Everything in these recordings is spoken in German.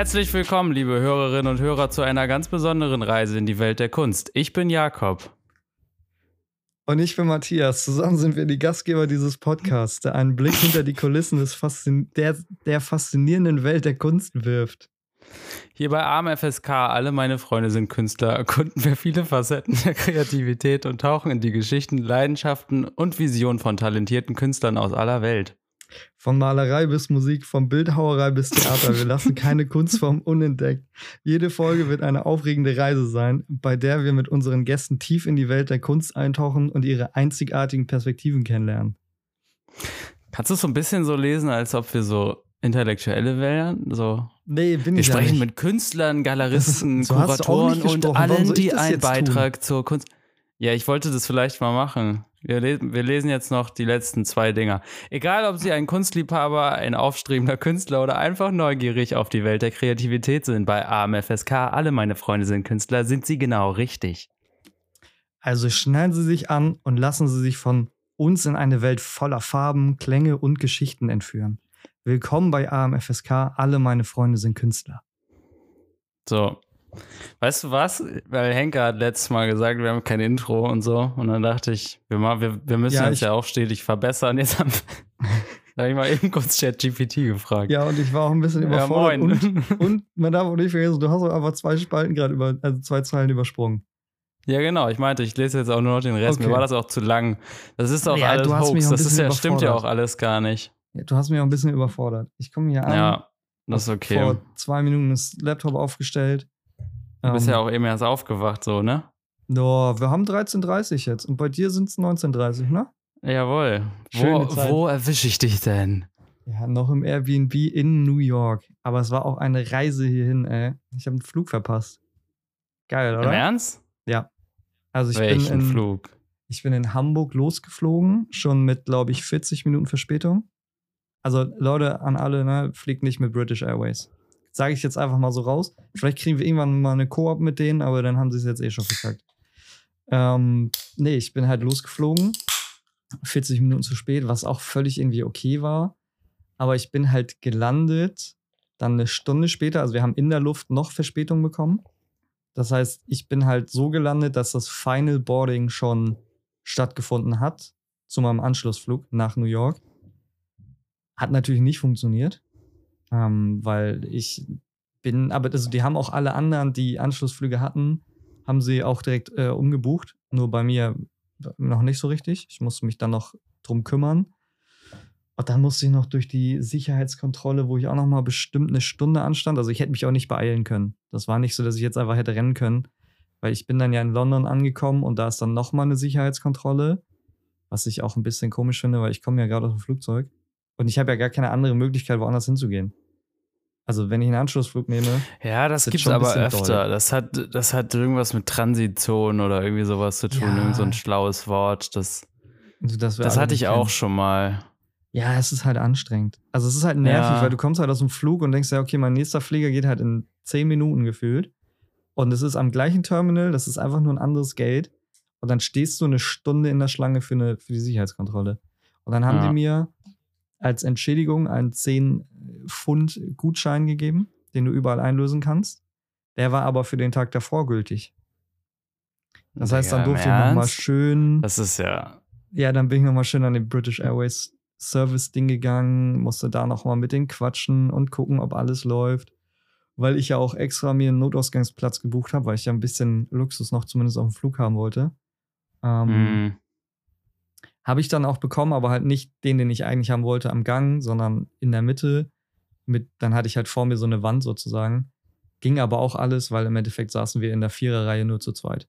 Herzlich willkommen, liebe Hörerinnen und Hörer, zu einer ganz besonderen Reise in die Welt der Kunst. Ich bin Jakob. Und ich bin Matthias. Zusammen sind wir die Gastgeber dieses Podcasts, der einen Blick hinter die Kulissen des Faszin der, der faszinierenden Welt der Kunst wirft. Hier bei ArmFSK, alle meine Freunde sind Künstler, erkunden wir viele Facetten der Kreativität und tauchen in die Geschichten, Leidenschaften und Visionen von talentierten Künstlern aus aller Welt. Von Malerei bis Musik, von Bildhauerei bis Theater. Wir lassen keine Kunstform unentdeckt. Jede Folge wird eine aufregende Reise sein, bei der wir mit unseren Gästen tief in die Welt der Kunst eintauchen und ihre einzigartigen Perspektiven kennenlernen. Kannst du es so ein bisschen so lesen, als ob wir so Intellektuelle wären? So. Nee, bin wir ich sprechen ja mit Künstlern, Galeristen, So Kuratoren nicht und allen, die einen jetzt tun? Beitrag zur Kunst. Ja, ich wollte das vielleicht mal machen. Wir, le wir lesen jetzt noch die letzten zwei Dinger. Egal, ob Sie ein Kunstliebhaber, ein aufstrebender Künstler oder einfach neugierig auf die Welt der Kreativität sind, bei AMFSK, alle meine Freunde sind Künstler, sind Sie genau richtig. Also schneiden Sie sich an und lassen Sie sich von uns in eine Welt voller Farben, Klänge und Geschichten entführen. Willkommen bei AMFSK. Alle meine Freunde sind Künstler. So. Weißt du was? Weil Henker hat letztes Mal gesagt, wir haben kein Intro und so. Und dann dachte ich, wir, mal, wir, wir müssen Ja, uns ja auch stetig verbessern. Jetzt haben da habe ich mal eben kurz ChatGPT gefragt. Ja, und ich war auch ein bisschen Ja, überfordert. moin. und, und man darf auch nicht vergessen, du hast auch einfach zwei Spalten gerade über, also zwei Zeilen übersprungen. Ja, genau. Ich meinte, ich lese jetzt auch nur noch den Rest. Okay. Mir war das auch zu lang. Das ist auch Ja, alles Hoax. auch Das ist ja, stimmt ja auch alles gar nicht. Ja, du hast mich auch ein bisschen überfordert. Ich komme hier an, Ja, das ist okay. vor zwei Minuten das Laptop aufgestellt. Du bist Ähm, ja auch eben erst aufgewacht, so, ne? Ja, wir haben 13.30 jetzt und bei dir sind es 19.30, ne? Jawohl. Schöne Wo, Zeit. wo erwische ich dich denn? Ja, noch im Airbnb in New York. Aber es war auch eine Reise hierhin, ey. Ich habe einen Flug verpasst. Geil, Im oder? Ernst? Also ich Welchen bin, in, Flug? ich bin in Hamburg losgeflogen, schon mit, glaube ich, 40 Minuten Verspätung. Also Leute an alle, ne, fliegt nicht mit British Airways. Sage ich jetzt einfach mal so raus. Vielleicht kriegen wir irgendwann mal eine Koop mit denen, aber dann haben sie es jetzt eh schon verkackt. Ähm, nee, ich bin halt losgeflogen. 40 Minuten zu spät, was auch völlig irgendwie okay war. Aber ich bin halt gelandet, dann eine Stunde später, also wir haben in der Luft noch Verspätung bekommen. Das heißt, ich bin halt so gelandet, dass das Final Boarding schon stattgefunden hat zu meinem Anschlussflug nach New York. Hat natürlich nicht funktioniert, ähm, weil ich bin, aber also die haben auch alle anderen, die Anschlussflüge hatten, haben sie auch direkt äh, umgebucht. Nur bei mir noch nicht so richtig. Ich musste mich dann noch drum kümmern. Und dann musste ich noch durch die Sicherheitskontrolle, wo ich auch noch mal bestimmt eine Stunde anstand. Also ich hätte mich auch nicht beeilen können. Das war nicht so, dass ich jetzt einfach hätte rennen können, weil ich bin dann ja in London angekommen und da ist dann noch mal eine Sicherheitskontrolle, was ich auch ein bisschen komisch finde, weil ich komme ja gerade aus dem Flugzeug und ich habe ja gar keine andere Möglichkeit, woanders hinzugehen. Also wenn ich einen Anschlussflug nehme, Ja, das gibt's schon ein aber öfter. doll. Das hat, das hat irgendwas mit Transitzonen oder irgendwie sowas zu tun. Ja. Irgend so ein schlaues Wort. Das, also das, das hatte ich nicht auch kennen. schon mal. Ja, es ist halt anstrengend. Also es ist halt nervig, Ja. weil du kommst halt aus dem Flug und denkst ja, okay, mein nächster Flieger geht halt in 10 Minuten gefühlt. Und es ist am gleichen Terminal, das ist einfach nur ein anderes Gate. Und dann stehst du eine Stunde in der Schlange für, eine, für die Sicherheitskontrolle. Und dann haben Ja. die mir als Entschädigung einen 10 Pfund Gutschein gegeben, den du überall einlösen kannst. Der war aber für den Tag davor gültig. Das heißt, dann durfte ich nochmal schön Das ist ja. ja, dann bin ich nochmal schön an den British Airways Service-Ding gegangen, musste da nochmal mit denen quatschen und gucken, ob alles läuft. Weil ich ja auch extra mir einen Notausgangsplatz gebucht habe, weil ich ja ein bisschen Luxus noch zumindest auf dem Flug haben wollte. Ähm, Hm. Habe ich dann auch bekommen, aber halt nicht den, den ich eigentlich haben wollte am Gang, sondern in der Mitte. Mit, dann hatte ich halt vor mir so eine Wand sozusagen. Ging aber auch alles, weil im Endeffekt saßen wir in der Viererreihe nur zu zweit.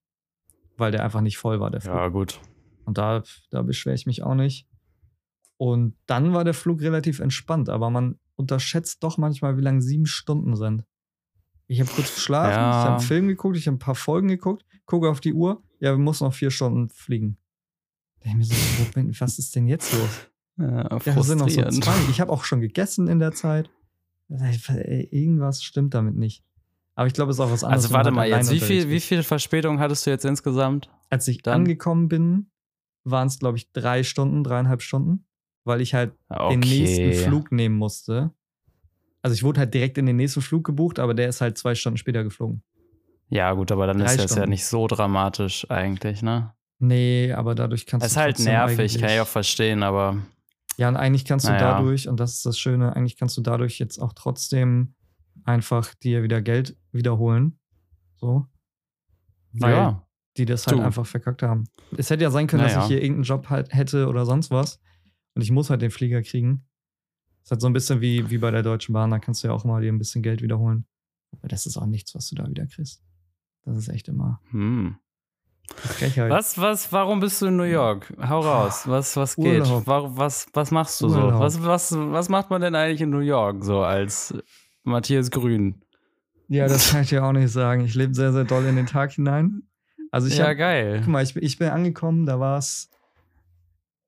Weil der einfach nicht voll war, der Flug. Ja, gut. Und da, da beschwere ich mich auch nicht. Und dann war der Flug relativ entspannt, aber man unterschätzt doch manchmal, wie lang sieben Stunden sind. Ich habe kurz geschlafen, Ja. ich habe einen Film geguckt, ich habe ein paar Folgen geguckt, gucke auf die Uhr, ja, wir müssen noch vier Stunden fliegen. Da ich mir so, was ist denn jetzt los? Ja, Ja, sind noch so zwei. Ich habe auch schon gegessen in der Zeit. Irgendwas stimmt damit nicht. Aber ich glaube, es ist auch was anderes. Also warte halt mal, jetzt, allein wie viel, wie ist. viel Verspätung hattest du jetzt insgesamt? Als ich Dann- angekommen bin, waren es, glaube ich, drei Stunden, dreieinhalb Stunden, weil ich halt Okay. den nächsten Flug nehmen musste. Also ich wurde halt direkt in den nächsten Flug gebucht, aber der ist halt zwei Stunden später geflogen. Ja, gut, aber dann Drei ist das ja nicht so dramatisch eigentlich, ne? Nee, aber dadurch kannst Es ist du. halt trotzdem nervig, eigentlich- kann ich auch verstehen, aber Ja, und eigentlich kannst du Naja. dadurch, und das ist das Schöne, eigentlich kannst du dadurch jetzt auch trotzdem einfach dir wieder Geld wiederholen. So. Weil ja. die das halt Du. einfach verkackt haben. Es hätte ja sein können, dass Naja. ich hier irgendeinen Job halt hätte oder sonst was. Und ich muss halt den Flieger kriegen. Das ist halt so ein bisschen wie, wie bei der Deutschen Bahn, da kannst du ja auch mal dir ein bisschen Geld wiederholen. Aber das ist auch nichts, was du da wieder kriegst. Das ist echt immer Hm. Frechheit. Was, was, warum bist du in New York? Hau raus. Was, was geht? Warum, was, was machst du Urlaub. so? Was, was, was macht man denn eigentlich in New York so als Matthias Grün? Ja, das kann ich dir auch nicht sagen. Ich lebe sehr, sehr doll in den Tag hinein. Also ich ja, hab, geil. guck mal, ich, bin- ich bin angekommen, da war es,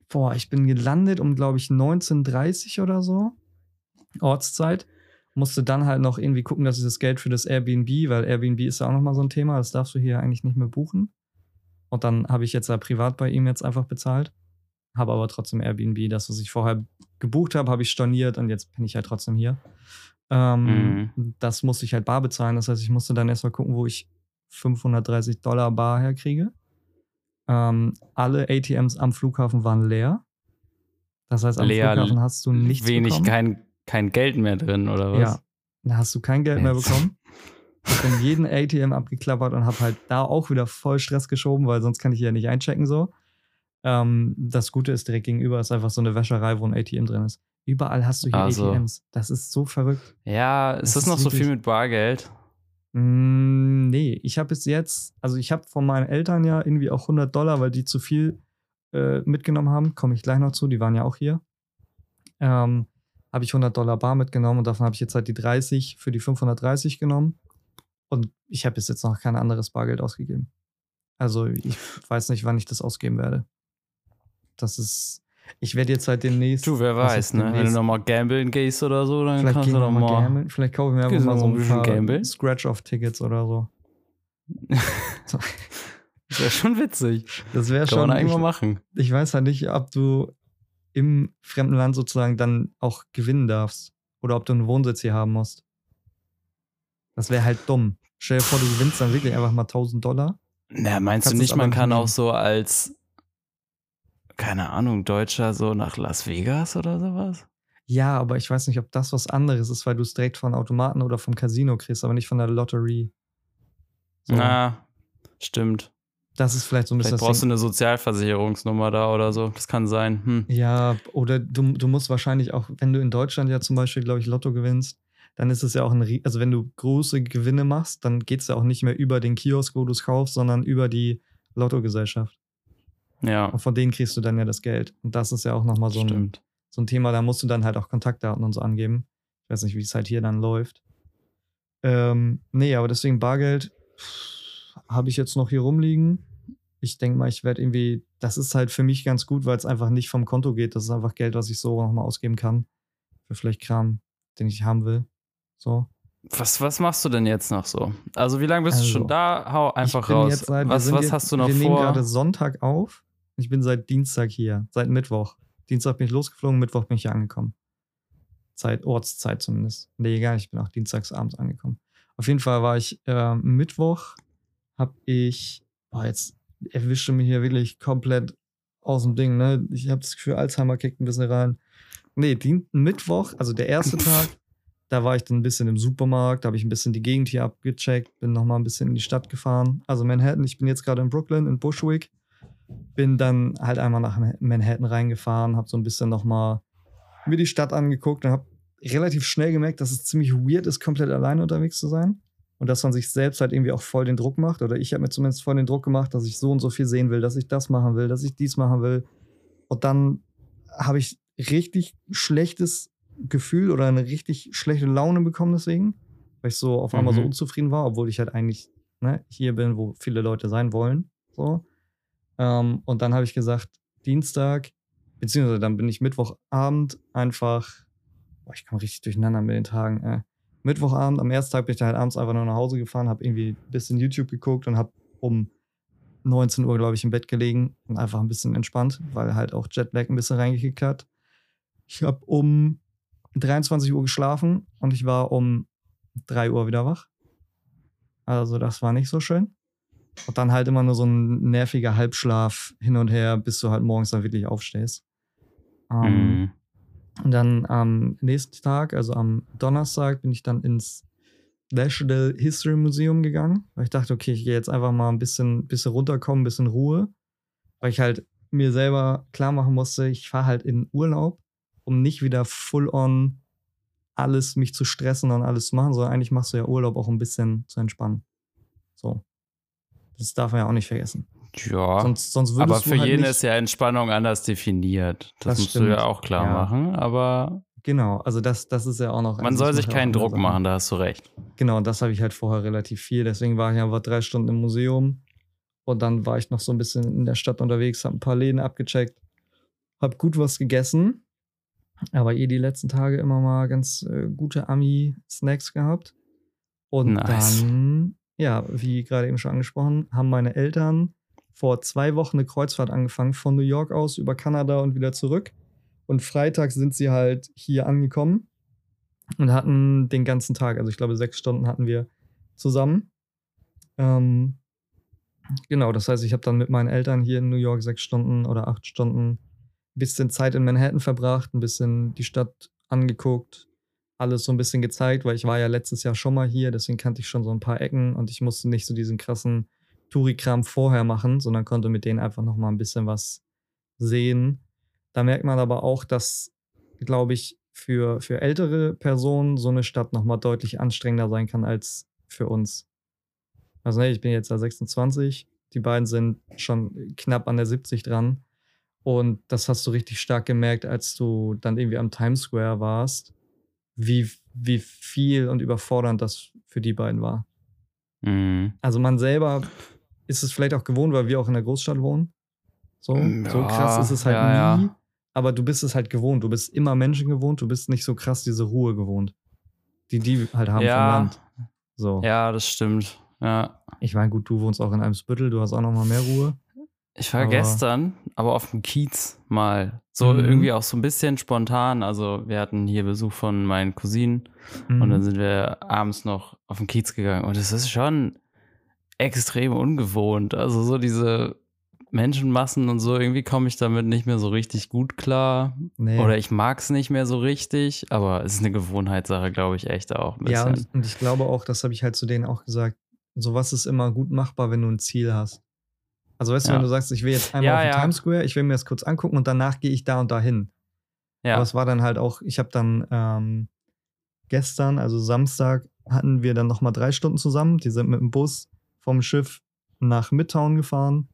boah, ich bin gelandet um, glaube ich, 19.30 oder so, Ortszeit. Musste dann halt noch irgendwie gucken, dass ich das Geld für das Airbnb, weil Airbnb ist ja auch nochmal so ein Thema, das darfst du hier eigentlich nicht mehr buchen. Und dann habe ich jetzt da privat bei ihm jetzt einfach bezahlt. Habe aber trotzdem Airbnb, das, was ich vorher gebucht habe, habe ich storniert und jetzt bin ich halt trotzdem hier. Ähm, Das musste ich halt bar bezahlen. Das heißt, ich musste dann erstmal gucken, wo ich 530 Dollar bar herkriege. Ähm, alle ATMs am Flughafen waren leer. Das heißt, am Leer, Flughafen hast du nichts Wenig, bekommen. kein, kein Geld mehr drin, oder was? Ja, da hast du kein Geld mehr Jetzt. bekommen. Ich bin jeden ATM abgeklappert und habe halt da auch wieder voll Stress geschoben, weil sonst kann ich ja nicht einchecken so. Ähm, das Gute ist, direkt gegenüber ist einfach so eine Wäscherei, wo ein ATM drin ist. Überall hast du hier Also. ATMs. Das ist so verrückt. Ja, ist Das das noch so viel mit Bargeld? Mm, nee, ich habe bis jetzt, also ich habe von meinen Eltern ja irgendwie auch 100 Dollar, weil die zu viel äh, mitgenommen haben. Komme ich gleich noch zu, die waren ja auch hier. Ähm, habe ich 100 Dollar bar mitgenommen und davon habe ich jetzt halt die 30 für die 530 genommen. Und ich habe bis jetzt noch kein anderes Bargeld ausgegeben. Also ich weiß nicht, wann ich das ausgeben werde. Das ist, ich werde jetzt halt demnächst. Du, wer weiß, ne? Wenn du nochmal gambeln gehst oder so, dann Vielleicht kannst du doch mal. Vielleicht kaufe ich mir einfach mal so ein ein bisschen paar? Scratch-Off-Tickets oder so. Das wäre schon witzig. Das wäre Kann schon. man eigentlich ich, mal machen. ich weiß halt nicht, ob du im fremden Land sozusagen dann auch gewinnen darfst. Oder ob du einen Wohnsitz hier haben musst. Das wäre halt dumm. Stell dir vor, du gewinnst dann wirklich einfach mal 1000 Dollar. Na, meinst du nicht, man kann nehmen. auch so als, keine Ahnung, Deutscher so nach Las Vegas oder sowas? Ja, aber ich weiß nicht, ob das was anderes ist, weil du es direkt von Automaten oder vom Casino kriegst, aber nicht von der Lotterie. So, Na, stimmt. das ist vielleicht so ein bisschen Vielleicht das brauchst du eine Sozialversicherungsnummer da oder so. Das kann sein. Hm. Ja, oder du, du musst wahrscheinlich auch, wenn du in Deutschland ja zum Beispiel, glaube ich, Lotto gewinnst, dann ist es ja auch ein, also wenn du große Gewinne machst, dann geht es ja auch nicht mehr über den Kiosk, wo du es kaufst, sondern über die Lottogesellschaft. Ja, Und von denen kriegst du dann ja das Geld. Und das ist ja auch nochmal so ein, stimmt. so ein Thema, da musst du dann halt auch Kontaktdaten und so angeben. Ich weiß nicht, wie es halt hier dann läuft. Ähm, nee, aber deswegen Bargeld habe ich jetzt noch hier rumliegen. Ich denke mal, ich werde irgendwie, das ist halt für mich ganz gut, weil es einfach nicht vom Konto geht. Das ist einfach Geld, was ich so nochmal ausgeben kann. Für vielleicht Kram, den ich haben will. So. Was, was machst du denn jetzt noch so? Also, wie lange bist du Also, schon da? Hau einfach raus. Seit, wir was was jetzt, hast du noch wir nehmen vor? gerade Sonntag auf. Ich bin seit Dienstag hier, seit Mittwoch. Dienstag bin ich losgeflogen, Mittwoch bin ich hier angekommen. Zeit, Ortszeit zumindest. Nee, egal, ich bin auch dienstags abends angekommen. Auf jeden Fall war ich äh, Mittwoch, hab ich, boah, jetzt erwischte mich hier wirklich komplett aus dem Ding, ne? Ich habe das Gefühl, Alzheimer kickt ein bisschen rein. Nee, Mittwoch, also der erste Tag, da war ich dann ein bisschen im Supermarkt, da habe ich ein bisschen die Gegend hier abgecheckt, bin nochmal ein bisschen in die Stadt gefahren. Also Manhattan, ich bin jetzt gerade in Brooklyn, in Bushwick. Bin dann halt einmal nach Manhattan reingefahren, habe so ein bisschen nochmal mir die Stadt angeguckt und habe relativ schnell gemerkt, dass es ziemlich weird ist, komplett alleine unterwegs zu sein. Und dass man sich selbst halt irgendwie auch voll den Druck macht. Oder ich habe mir zumindest voll den Druck gemacht, dass ich so und so viel sehen will, dass ich das machen will, dass ich dies machen will. Und dann habe ich richtig schlechtes Gefühl oder eine richtig schlechte Laune bekommen deswegen, weil ich so auf einmal so Mhm. unzufrieden war, obwohl ich halt eigentlich ne, hier bin, wo viele Leute sein wollen. So. Ähm, und dann habe ich gesagt, Dienstag, beziehungsweise dann bin ich Mittwochabend einfach, boah, ich komme richtig durcheinander mit den Tagen. Äh. Mittwochabend, am ersten Tag bin ich dann halt abends einfach nur nach Hause gefahren, habe irgendwie ein bisschen YouTube geguckt und habe um 19 Uhr, glaube ich, im Bett gelegen und einfach ein bisschen entspannt, weil halt auch Jetlag ein bisschen reingekickt hat. Ich habe um 23 Uhr geschlafen und ich war um 3 Uhr wieder wach. Also das war nicht so schön. Und dann halt immer nur so ein nerviger Halbschlaf hin und her, bis du halt morgens dann wirklich aufstehst. Ähm, Mhm. Und dann am nächsten Tag, also am Donnerstag, bin ich dann ins National History Museum gegangen, weil ich dachte, okay, ich gehe jetzt einfach mal ein bisschen, bisschen runterkommen, ein bisschen Ruhe, weil ich halt mir selber klar machen musste, ich fahre halt in Urlaub, um nicht wieder full on alles mich zu stressen und alles zu machen, sondern eigentlich machst du ja Urlaub auch um ein bisschen zu entspannen. So. Das darf man ja auch nicht vergessen. Ja. Sonst, sonst aber du für halt jeden ist ja Entspannung anders definiert. Das, Das musst du stimmt. ja auch klar Ja. machen. Aber Genau, also das, das ist ja auch noch. man soll sich keinen Druck machen, da hast du recht. Genau, und das habe ich halt vorher relativ viel. Deswegen war ich einfach drei Stunden im Museum. Und dann war ich noch so ein bisschen in der Stadt unterwegs, habe ein paar Läden abgecheckt, habe gut was gegessen. Aber eh die letzten Tage immer mal ganz äh, gute Ami-Snacks gehabt. Und Nice. dann, ja, wie gerade eben schon angesprochen, haben meine Eltern vor zwei Wochen eine Kreuzfahrt angefangen von New York aus über Kanada und wieder zurück. Und Freitag sind sie halt hier angekommen und hatten den ganzen Tag, also ich glaube sechs Stunden hatten wir zusammen. Ähm, genau, das heißt, ich habe dann mit meinen Eltern hier in New York sechs Stunden oder acht Stunden bisschen Zeit in Manhattan verbracht, ein bisschen die Stadt angeguckt, alles so ein bisschen gezeigt, weil ich war ja letztes Jahr schon mal hier, deswegen kannte ich schon so ein paar Ecken und ich musste nicht so diesen krassen Touri-Kram vorher machen, sondern konnte mit denen einfach noch mal ein bisschen was sehen. Da merkt man aber auch, dass, glaube ich, für, für ältere Personen so eine Stadt noch mal deutlich anstrengender sein kann als für uns. Also ne, ich bin jetzt ja 26, die beiden sind schon knapp an der 70 dran. Und das hast du richtig stark gemerkt, als du dann irgendwie am Times Square warst, wie, wie viel und überfordernd das für die beiden war. Mhm. Also man selber ist es vielleicht auch gewohnt, weil wir auch in der Großstadt wohnen. So, Mm, so ja, krass ist es halt ja, nie. ja. Aber du bist es halt gewohnt. Du bist immer Menschen gewohnt. Du bist nicht so krass diese Ruhe gewohnt, die die halt haben vom Land. So. ja, das stimmt. Ja. Ich meine, gut, du wohnst auch in einem Spüttel. Du hast auch noch mal mehr Ruhe. Ich war Aber- gestern, aber auf dem Kiez mal. So Mhm. irgendwie auch so ein bisschen spontan. Also wir hatten hier Besuch von meinen Cousinen und dann Mhm. sind wir abends noch auf den Kiez gegangen. Und es ist schon extrem ungewohnt. Also so diese Menschenmassen und so, irgendwie komme ich damit nicht mehr so richtig gut klar. Nee. Oder ich mag es nicht mehr so richtig, aber es ist eine Gewohnheitssache, glaube ich, echt auch. Ja, und, und ich glaube auch, das habe ich halt zu denen auch gesagt. Sowas ist immer gut machbar, wenn du ein Ziel hast. Also weißt du, wenn du sagst, ich will jetzt einmal auf den. Times Square, ich will mir das kurz angucken und danach gehe ich da und da hin. ja. Aber es war dann halt auch, ich habe dann ähm, gestern, also Samstag, hatten wir dann nochmal drei Stunden zusammen. Die sind mit dem Bus vom Schiff nach Midtown gefahren.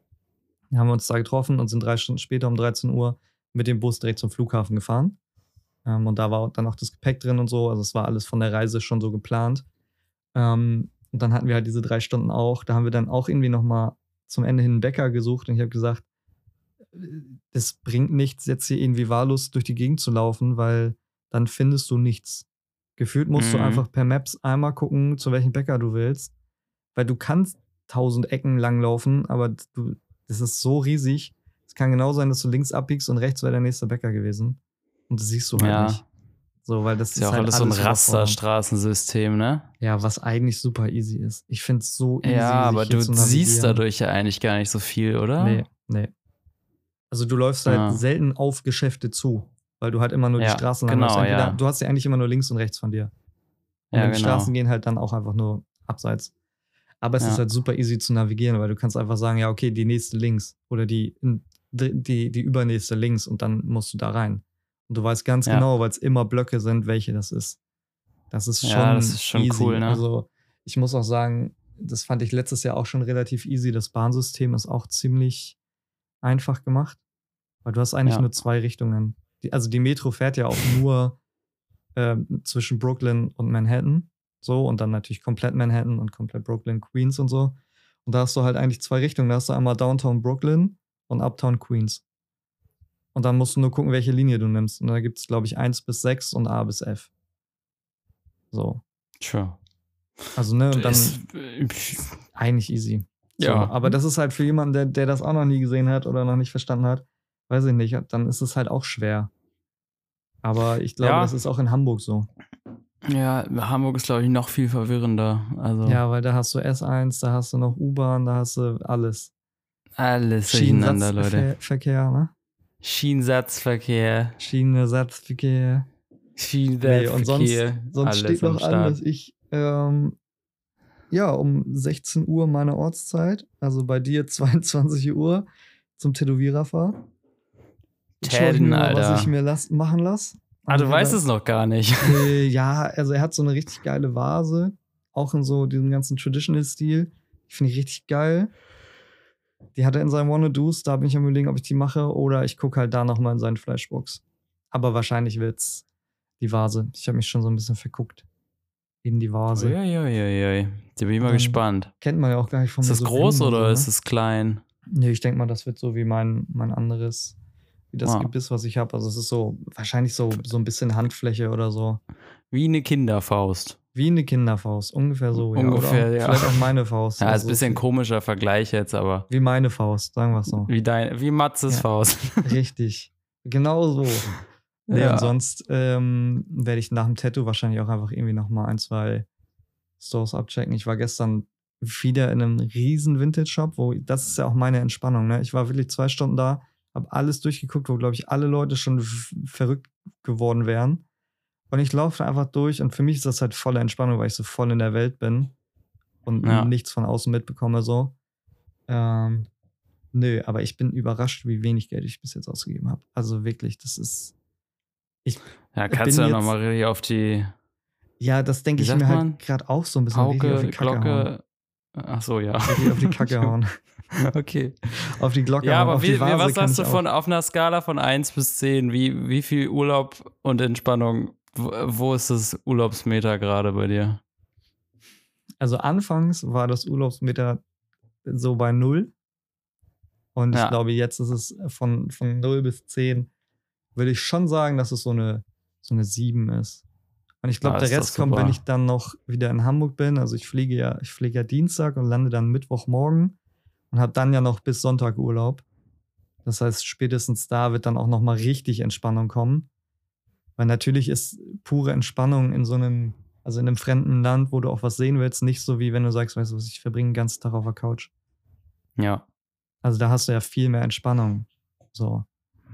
Haben wir uns da getroffen und sind drei Stunden später um 13 Uhr mit dem Bus direkt zum Flughafen gefahren. Ähm, und da war dann auch das Gepäck drin und so. Also es war alles von der Reise schon so geplant. Ähm, und dann hatten wir halt diese drei Stunden auch. Da haben wir dann auch irgendwie nochmal zum Ende hin einen Bäcker gesucht und ich habe gesagt, das bringt nichts, jetzt hier irgendwie wahllos durch die Gegend zu laufen, weil dann findest du nichts. Gefühlt musst du Mhm. einfach per Maps einmal gucken, zu welchem Bäcker du willst, weil du kannst tausend Ecken langlaufen, aber du, das ist so riesig. Es kann genau sein, dass du links abbiegst und rechts wäre der nächste Bäcker gewesen. Und das siehst du halt Ja. nicht. So, weil das ist ja auch halt alles so ein. Rasterstraßensystem, ne? Ja, was eigentlich super easy ist. Ich finde es so easy. Ja, aber du siehst dadurch ja eigentlich gar nicht so viel, oder? Nee, nee. Also du läufst halt Ah. selten auf Geschäfte zu, weil du halt immer nur die Ja, Straßen genau. Entweder- ja. Du hast ja eigentlich immer nur links und rechts von dir. Und Ja, die genau. Straßen gehen halt dann auch einfach nur abseits. Aber es Ja. ist halt super easy zu navigieren, weil du kannst einfach sagen, ja, okay, die nächste links oder die, die, die, die übernächste links und dann musst du da rein. Und du weißt ganz Ja. genau, weil es immer Blöcke sind, welche das ist. Das ist schon, Ja, das ist schon easy. cool, ne? Also ich muss auch sagen, das fand ich letztes Jahr auch schon relativ easy. Das Bahnsystem ist auch ziemlich einfach gemacht, weil du hast eigentlich Ja. nur zwei Richtungen. Die, also die Metro fährt ja auch nur ähm, zwischen Brooklyn und Manhattan. So, und dann natürlich komplett Manhattan und komplett Brooklyn, Queens und so. Und da hast du halt eigentlich zwei Richtungen. Da hast du einmal Downtown Brooklyn und Uptown Queens. Und dann musst du nur gucken, welche Linie du nimmst. Und da gibt es, glaube ich, 1 bis 6 und A bis F. So. Sure. Also, ne, und dann Ist, eigentlich easy. So, ja. aber das ist halt für jemanden, der, der das auch noch nie gesehen hat oder noch nicht verstanden hat, weiß ich nicht, dann ist es halt auch schwer. Aber ich glaube, Ja. das ist auch in Hamburg so. Ja, Hamburg ist, glaube ich, noch viel verwirrender. Also Ja, weil da hast du S1, da hast du noch U-Bahn, da hast du alles. alles durcheinander, Leute. Schienensatzverkehr, ne? Schienensatzverkehr, Schienensatzverkehr. Schienensatzverkehr. Nee, und sonst, sonst steht noch an, dass ich ähm, ja um 16 Uhr meine Ortszeit, also bei dir 22 Uhr, zum Tätowierer fahre. Mal, Alter. was ich mir las machen lasse. Ah, du weißt es noch gar nicht. Äh, ja, also er hat so eine richtig geile Vase, auch in so diesem ganzen Traditional-Stil. Finde ich richtig geil. Die hat er in seinem Wanna-Dos, da bin ich am überlegen, ob ich die mache oder ich gucke halt da nochmal in seinen Flashbox. Aber wahrscheinlich wird's die Vase. Ich habe mich schon so ein bisschen verguckt in die Vase. Uiuiuiui. Da bin ich mal Dann- gespannt. Kennt man ja auch gar nicht von Ist das so groß oder so, ist ne? es klein? Nee, ich denke mal, das wird so wie mein, mein anderes, wie das Ah. Gebiss, was ich habe. Also es ist so, wahrscheinlich so, so ein bisschen Handfläche oder so. Wie eine Kinderfaust. Wie eine Kinderfaust, ungefähr so. ja. Ungefähr, oder ja. Vielleicht auch meine Faust. Ja, ist Also ein bisschen komischer Vergleich jetzt, aber Wie meine Faust, sagen wir es so. wie dein, wie Matzes Ja. Faust. Richtig. Genau so. Nee, Ja. und sonst ähm, werde ich nach dem Tattoo wahrscheinlich auch einfach irgendwie nochmal ein, zwei Stores abchecken. Ich war gestern wieder in einem riesen Vintage-Shop, wo das ist ja auch meine Entspannung. Ne? Ich war wirklich zwei Stunden da, habe alles durchgeguckt, wo, glaube ich, alle Leute schon verrückt geworden wären. Und ich laufe einfach durch und für mich ist das halt volle Entspannung, weil ich so voll in der Welt bin und Ja. nichts von außen mitbekomme so. Ähm, nö, aber ich bin überrascht, wie wenig Geld ich bis jetzt ausgegeben habe. Also wirklich, das ist. Ja, Ich kannst du ja nochmal richtig auf die Ja, das denke ich mir man? halt gerade auch so ein bisschen richtig auf die Pauke, Kacke hauen. Glocke. Ach so, ja. Richtig auf die Kacke hauen. Okay. Auf die Glocke Ja, hauen. aber wie, wie, was sagst du von auf einer Skala von 1 bis 10? Wie, wie viel Urlaub und Entspannung? Wo, ist das Urlaubsmeter gerade bei dir? Also anfangs war das Urlaubsmeter so bei null. Und ich Ja. glaube, jetzt ist es von, von 0 bis 10, würde ich schon sagen, dass es so eine, so eine 7 ist. Und ich glaube, Ah, der Rest kommt, wenn ich dann noch wieder in Hamburg bin. Also ich fliege ja, ich fliege ja Dienstag und lande dann Mittwochmorgen und habe dann ja noch bis Sonntag Urlaub. Das heißt, spätestens da wird dann auch noch mal richtig Entspannung kommen. Weil natürlich ist pure Entspannung in so einem, also in einem fremden Land, wo du auch was sehen willst, nicht so wie wenn du sagst, weißt du was, ich verbringe den ganzen Tag auf der Couch. Ja. Also da hast du ja viel mehr Entspannung. So.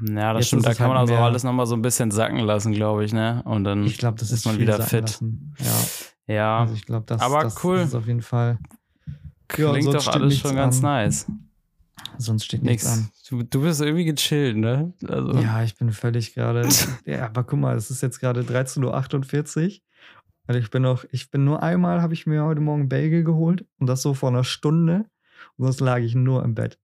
Ja, das Jetzt stimmt. Da kann man halt also mehr- alles nochmal so ein bisschen sacken lassen, glaube ich, ne? Und dann Ich glaube, das ist, ist man wieder fit. lassen. Ja, Ja, also ich glaube, das, Aber das, cool. das ist auf jeden Fall. ja, klingt sonst doch alles schon ganz an. nice. Sonst steht nichts an. Du, du bist irgendwie gechillt, ne? Also, Ja, ich bin völlig gerade. ja, aber guck mal, es ist jetzt gerade 13.48 Uhr. Und ich bin noch, ich bin nur einmal, habe ich mir heute Morgen Bagel geholt und das so vor einer Stunde. Und sonst lag ich nur im Bett.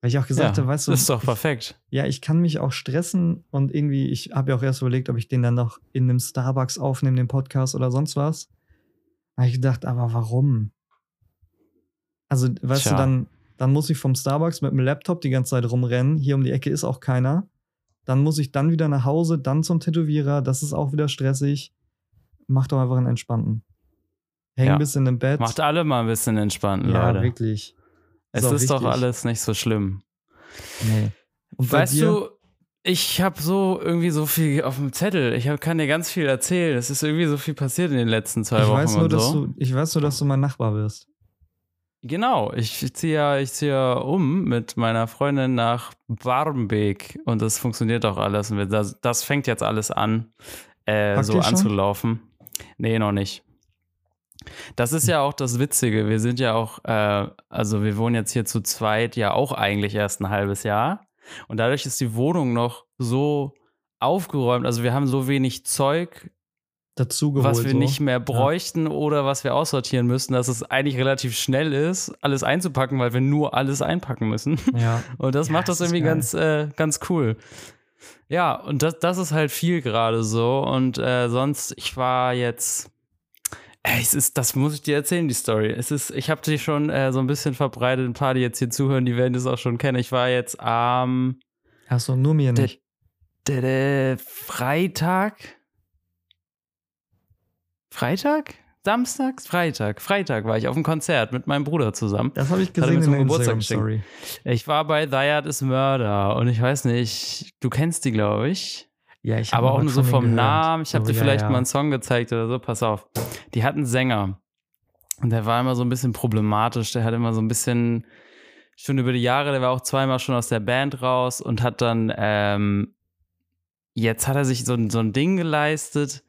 Weil ich auch gesagt ja, habe, weißt du, ist doch ich, perfekt. ja, ich kann mich auch stressen und irgendwie, ich habe ja auch erst überlegt, ob ich den dann noch in einem Starbucks aufnehme, den Podcast oder sonst was. Da habe ich gedacht, aber warum? Also, weißt Tja. du, dann, dann muss ich vom Starbucks mit dem Laptop die ganze Zeit rumrennen. Hier um die Ecke ist auch keiner. Dann muss ich dann wieder nach Hause, dann zum Tätowierer. Das ist auch wieder stressig. Mach doch einfach einen entspannten. Häng Ja. ein bisschen im Bett. Macht alle mal ein bisschen entspannt, ja, Leute. wirklich. Es auch ist doch alles nicht so schlimm. Nee. Und Weißt du, ich habe so irgendwie so viel auf dem Zettel. Ich hab, kann dir ganz viel erzählen. Es ist irgendwie so viel passiert in den letzten zwei ich Wochen weiß, nur, und dass so. du, ich weiß nur, dass du mein Nachbar wirst. Genau, ich ziehe ja, ich ziehe ja um mit meiner Freundin nach Barmbek und das funktioniert auch alles. Und das, das fängt jetzt alles an, äh, so ihr schon? anzulaufen. Nee, noch nicht. Das ist ja auch das Witzige. Wir sind ja auch, äh, also wir wohnen jetzt hier zu zweit ja auch eigentlich erst ein halbes Jahr. Und dadurch ist die Wohnung noch so aufgeräumt. Also wir haben so wenig Zeug, Dazu geholt. was wir so. nicht mehr bräuchten oder was wir aussortieren müssten, dass es eigentlich relativ schnell ist, alles einzupacken, weil wir nur alles einpacken müssen. Ja. Und das Ja, macht das das irgendwie geil. ganz, äh, ganz cool. Ja, und das, das ist halt viel gerade so. Und äh, sonst, ich war jetzt. Ey, es ist, das muss ich dir erzählen, die Story. Es ist, ich habe die schon äh, so ein bisschen verbreitet. Ein paar, die jetzt hier zuhören, die werden das auch schon kennen. Ich war jetzt am Achso, nur mir Der- nicht. der, der Freitag. Freitag? Samstags? Freitag. Freitag war ich auf einem Konzert mit meinem Bruder zusammen. Das habe ich gesehen in zum der Geburtstag Instagram-Story. Ich war bei Thyard is Murder und ich weiß nicht, du kennst die, glaube ich. Ja, ich aber auch nur so vom gehört. Namen. Ich habe dir ja, vielleicht ja. mal einen Song gezeigt oder so. Pass auf. Die hatten einen Sänger. Und der war immer so ein bisschen problematisch. Der hat immer so ein bisschen, schon über die Jahre, der war auch zweimal schon aus der Band raus und hat dann, ähm, jetzt hat er sich so, so ein Ding geleistet.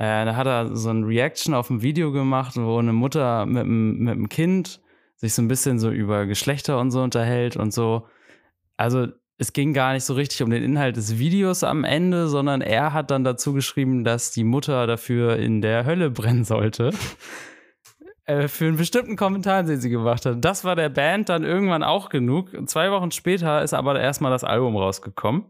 Äh, da hat er so ein Reaction auf ein Video gemacht, wo eine Mutter mit einem, Kind sich so ein bisschen so über Geschlechter und so unterhält und so. Also es ging gar nicht so richtig um den Inhalt des Videos am Ende, sondern er hat dann dazu geschrieben, dass die Mutter dafür in der Hölle brennen sollte. Äh, für einen bestimmten Kommentar, den sie gemacht hat. Das war der Band dann irgendwann auch genug. Zwei Wochen später ist aber erstmal das Album rausgekommen.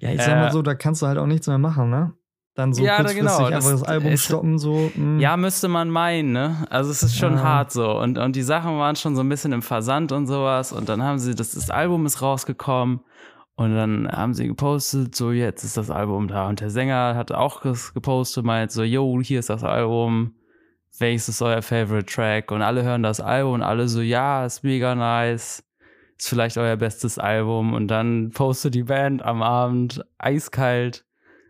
Ja, ich sag mal Äh, so, da kannst du halt auch nichts mehr machen, ne? Dann so Ja, kurzfristig genau, einfach das das Album ist- stoppen, so. mm. Ja, müsste man meinen, ne? Also es ist schon Ja. hart so. Und, und die Sachen waren schon so ein bisschen im Versand und sowas. Und dann haben sie, das, das Album ist rausgekommen. Und dann haben sie gepostet, so jetzt ist das Album da. Und der Sänger hat auch gepostet, meint so, yo, hier ist das Album. Welches ist euer Favorite Track? Und alle hören das Album und alle so, ja, ist mega nice. Ist vielleicht euer bestes Album. Und dann postet die Band am Abend eiskalt.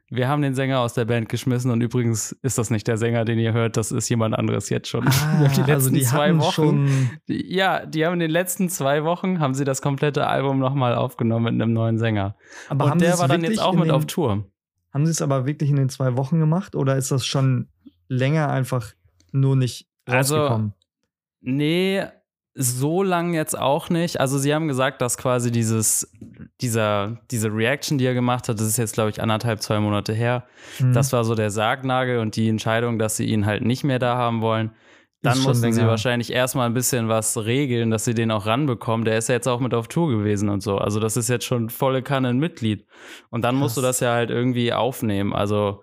Wir haben den Sänger aus der Band geschmissen und übrigens ist das nicht der Sänger, den ihr hört, das ist jemand anderes jetzt schon. Ah, die letzten also die zwei Wochen. schon. Die- Ja, die haben in den letzten zwei Wochen haben sie das komplette Album nochmal aufgenommen mit einem neuen Sänger. Aber und haben der war dann jetzt auch mit den, auf Tour. Haben sie es aber wirklich in den zwei Wochen gemacht oder ist das schon länger einfach nur nicht Also, rausgekommen? Nee, so lang jetzt auch nicht. Also sie haben gesagt, dass quasi dieses, dieser, diese Reaction, die er gemacht hat, das ist jetzt, glaube ich, anderthalb, zwei Monate her. Hm. Das war so der Sargnagel und die Entscheidung, dass sie ihn halt nicht mehr da haben wollen. Dann mussten sie wahrscheinlich erstmal ein bisschen was regeln, dass sie den auch ranbekommen. Der ist ja jetzt auch mit auf Tour gewesen und so. Also das ist jetzt schon volle Kanne ein Mitglied. Und dann musst du Krass. das ja halt irgendwie aufnehmen. Also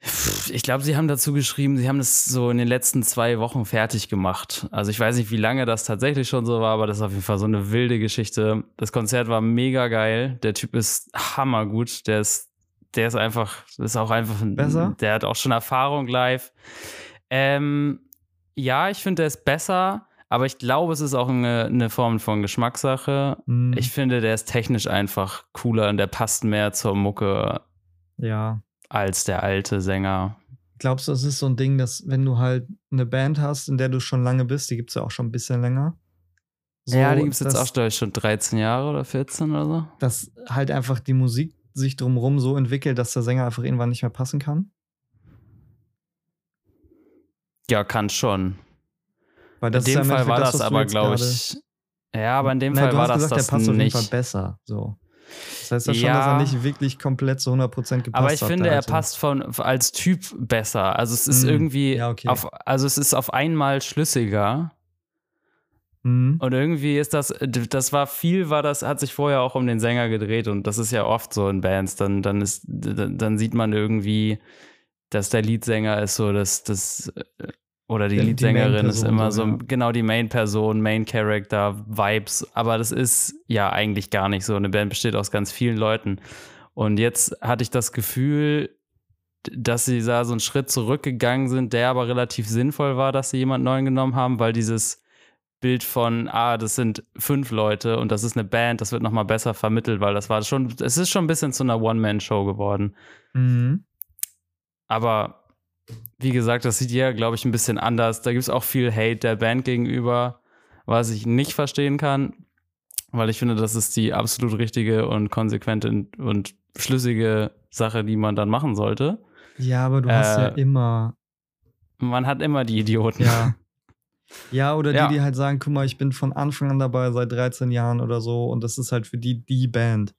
ich glaube, sie haben dazu geschrieben, sie haben das so in den letzten zwei Wochen fertig gemacht. Also ich weiß nicht, wie lange das tatsächlich schon so war, aber das ist auf jeden Fall so eine wilde Geschichte. Das Konzert war mega geil. Der Typ ist hammergut. Der ist, der ist einfach, ist auch einfach ein, Besser? Der hat auch schon Erfahrung live. Ähm, ja, ich finde, der ist besser, aber ich glaube, es ist auch eine, eine Form von Geschmackssache. Hm, Ich finde, der ist technisch einfach cooler und der passt mehr zur Mucke ja. Als der alte Sänger. Glaubst du, es ist so ein Ding, dass wenn du halt eine Band hast, in der du schon lange bist, die gibt es ja auch schon ein bisschen länger. So, ja, die gibt es jetzt auch, glaube ich, schon 13 Jahre oder 14 oder so. dass halt einfach die Musik sich drumherum so entwickelt, dass der Sänger einfach irgendwann nicht mehr passen kann? Ja, kann schon. Weil das in ist ja dem im Fall war das du aber, glaube ich. Ja, aber in dem Nein, Fall war das gesagt, das der passt auf jeden Fall nicht. besser. So. Das heißt ja schon, dass er nicht wirklich komplett zu 100% gepasst Aber ich hat. finde, der er alte. passt von als Typ besser. Also es ist Mm, irgendwie ja, okay. auf, also es ist auf einmal schlüssiger. Mhm. Und irgendwie ist das, das war viel, war das, hat sich vorher auch um den Sänger gedreht und das ist ja oft so in Bands. Dann, dann ist, dann sieht man irgendwie, dass der Leadsänger ist so, dass das, oder die Die- die Leadsängerin ist immer so, ja. genau die Main-Person, Main-Character, Vibes. Aber das ist ja eigentlich gar nicht so. Eine Band besteht aus ganz vielen Leuten. Und jetzt hatte ich das Gefühl, dass sie da so einen Schritt zurückgegangen sind, der aber relativ sinnvoll war, dass sie jemand neuen genommen haben, weil dieses Bild von, ah, das sind fünf Leute und das ist eine Band, das wird nochmal besser vermittelt, weil das war schon, es ist schon ein bisschen zu einer One-Man-Show geworden. Mhm. Aber wie gesagt, das sieht ja, glaube ich, ein bisschen anders. Da gibt es auch viel Hate der Band gegenüber, was ich nicht verstehen kann, weil ich finde, das ist die absolut richtige und konsequente und schlüssige Sache, die man dann machen sollte. Ja, aber du hast ja Äh, immer. Man hat immer die Idioten. Ja. Ja, oder Ja. die, die halt sagen, guck mal, ich bin von Anfang an dabei, seit 13 Jahren oder so, und das ist halt für die die Band.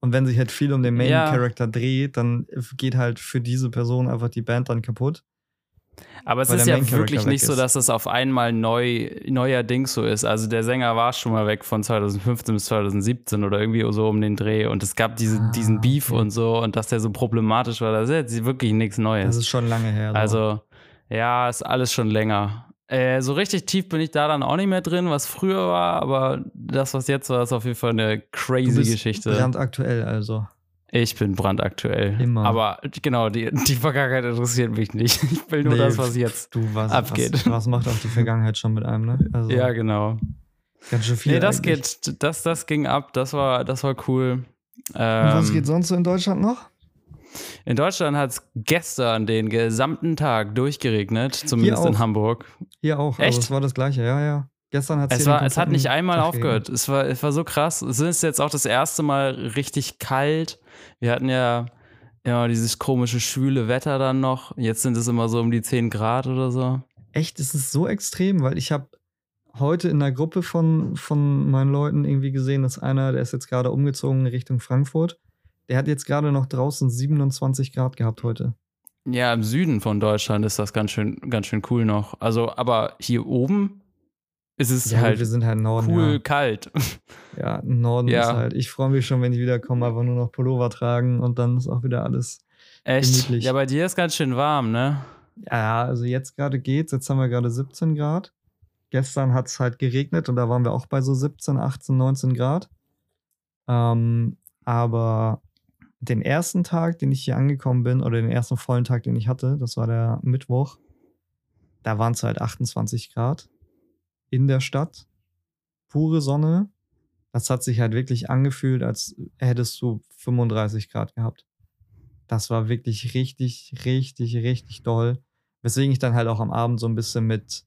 Und wenn sich halt viel um den Main Ja. Character dreht, dann geht halt für diese Person einfach die Band dann kaputt. Aber es ist ja wirklich nicht weg so, ist. dass es auf einmal neu, neuerdings so ist. Also der Sänger war schon mal weg von 2015 bis 2017 oder irgendwie so um den Dreh und es gab diese, Ah, diesen Beef okay. und so und dass der so problematisch war, das ist jetzt wirklich nichts Das Neues. ist schon lange her. so. Also ja, ist alles schon länger. Äh, so richtig tief bin ich da dann auch nicht mehr drin, was früher war, aber das, was jetzt war, ist auf jeden Fall eine du crazy bist Geschichte. brandaktuell, also. Ich bin brandaktuell. Immer. Aber genau, die, die Vergangenheit interessiert mich nicht. Ich will nur Nee, das, was jetzt. Du, was, Abgeht. Was, was macht auch die Vergangenheit schon mit einem, ne? Also, Ja, genau. ganz schön viel. Nee, das eigentlich. geht, das, das ging ab, das war, das war cool. Und was Ähm, geht sonst so in Deutschland noch? In Deutschland hat es gestern den gesamten Tag durchgeregnet, zumindest in. Hamburg. Hier auch. Echt? Also es war das gleiche, ja, ja. Gestern hat Es, war, es hat nicht einmal aufgehört. Es war, es war so krass. Es ist jetzt auch das erste Mal richtig kalt. Wir hatten ja immer dieses komische, schwüle Wetter dann noch. Jetzt sind es immer so um die 10 Grad oder so. Echt, es ist so extrem, weil ich habe heute in der Gruppe von, von meinen Leuten irgendwie gesehen, dass einer, der ist jetzt gerade umgezogen Richtung Frankfurt, der hat jetzt gerade noch draußen 27 Grad gehabt heute. Ja, im Süden von Deutschland ist das ganz schön, ganz schön cool noch. Also, aber hier oben ist es Ja, halt wir sind halt Norden. cool kalt. Ja, ja im Norden Ja. ist halt. Ich freue mich schon, wenn ich wiederkomme, einfach nur noch Pullover tragen und dann ist auch wieder alles. Echt? Gemütlich. Ja, bei dir ist ganz schön warm, ne? Ja, also jetzt gerade geht's. Jetzt haben wir gerade 17 Grad. Gestern hat es halt geregnet und da waren wir auch bei so 17, 18, 19 Grad. Ähm, aber den ersten Tag, den ich hier angekommen bin, oder den ersten vollen Tag, den ich hatte, das war der Mittwoch, da waren es halt 28 Grad in der Stadt. Pure Sonne. Das hat sich halt wirklich angefühlt, als hättest du 35 Grad gehabt. Das war wirklich richtig, richtig, richtig doll. Weswegen ich dann halt auch am Abend so ein bisschen mit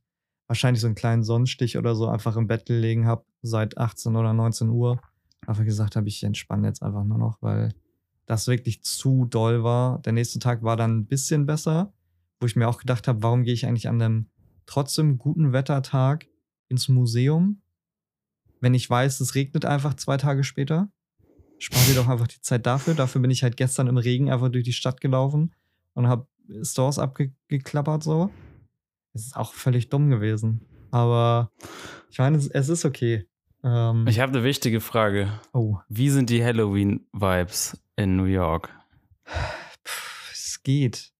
wahrscheinlich so einen kleinen Sonnenstich oder so einfach im Bett gelegen habe, seit 18 oder 19 Uhr. Einfach gesagt habe, ich entspanne jetzt einfach nur noch, weil das wirklich zu doll war. Der nächste Tag war dann ein bisschen besser, wo ich mir auch gedacht habe, warum gehe ich eigentlich an einem trotzdem guten Wettertag ins Museum, wenn ich weiß, es regnet einfach zwei Tage später? Spar dir doch einfach die Zeit dafür. Dafür bin ich halt gestern im Regen einfach durch die Stadt gelaufen und habe Stores abgeklappert so. Es ist auch völlig dumm gewesen. Aber ich meine, es ist okay. Ähm, Ich habe eine wichtige Frage. oh, Wie sind die Halloween-Vibes in New York? pff, es geht.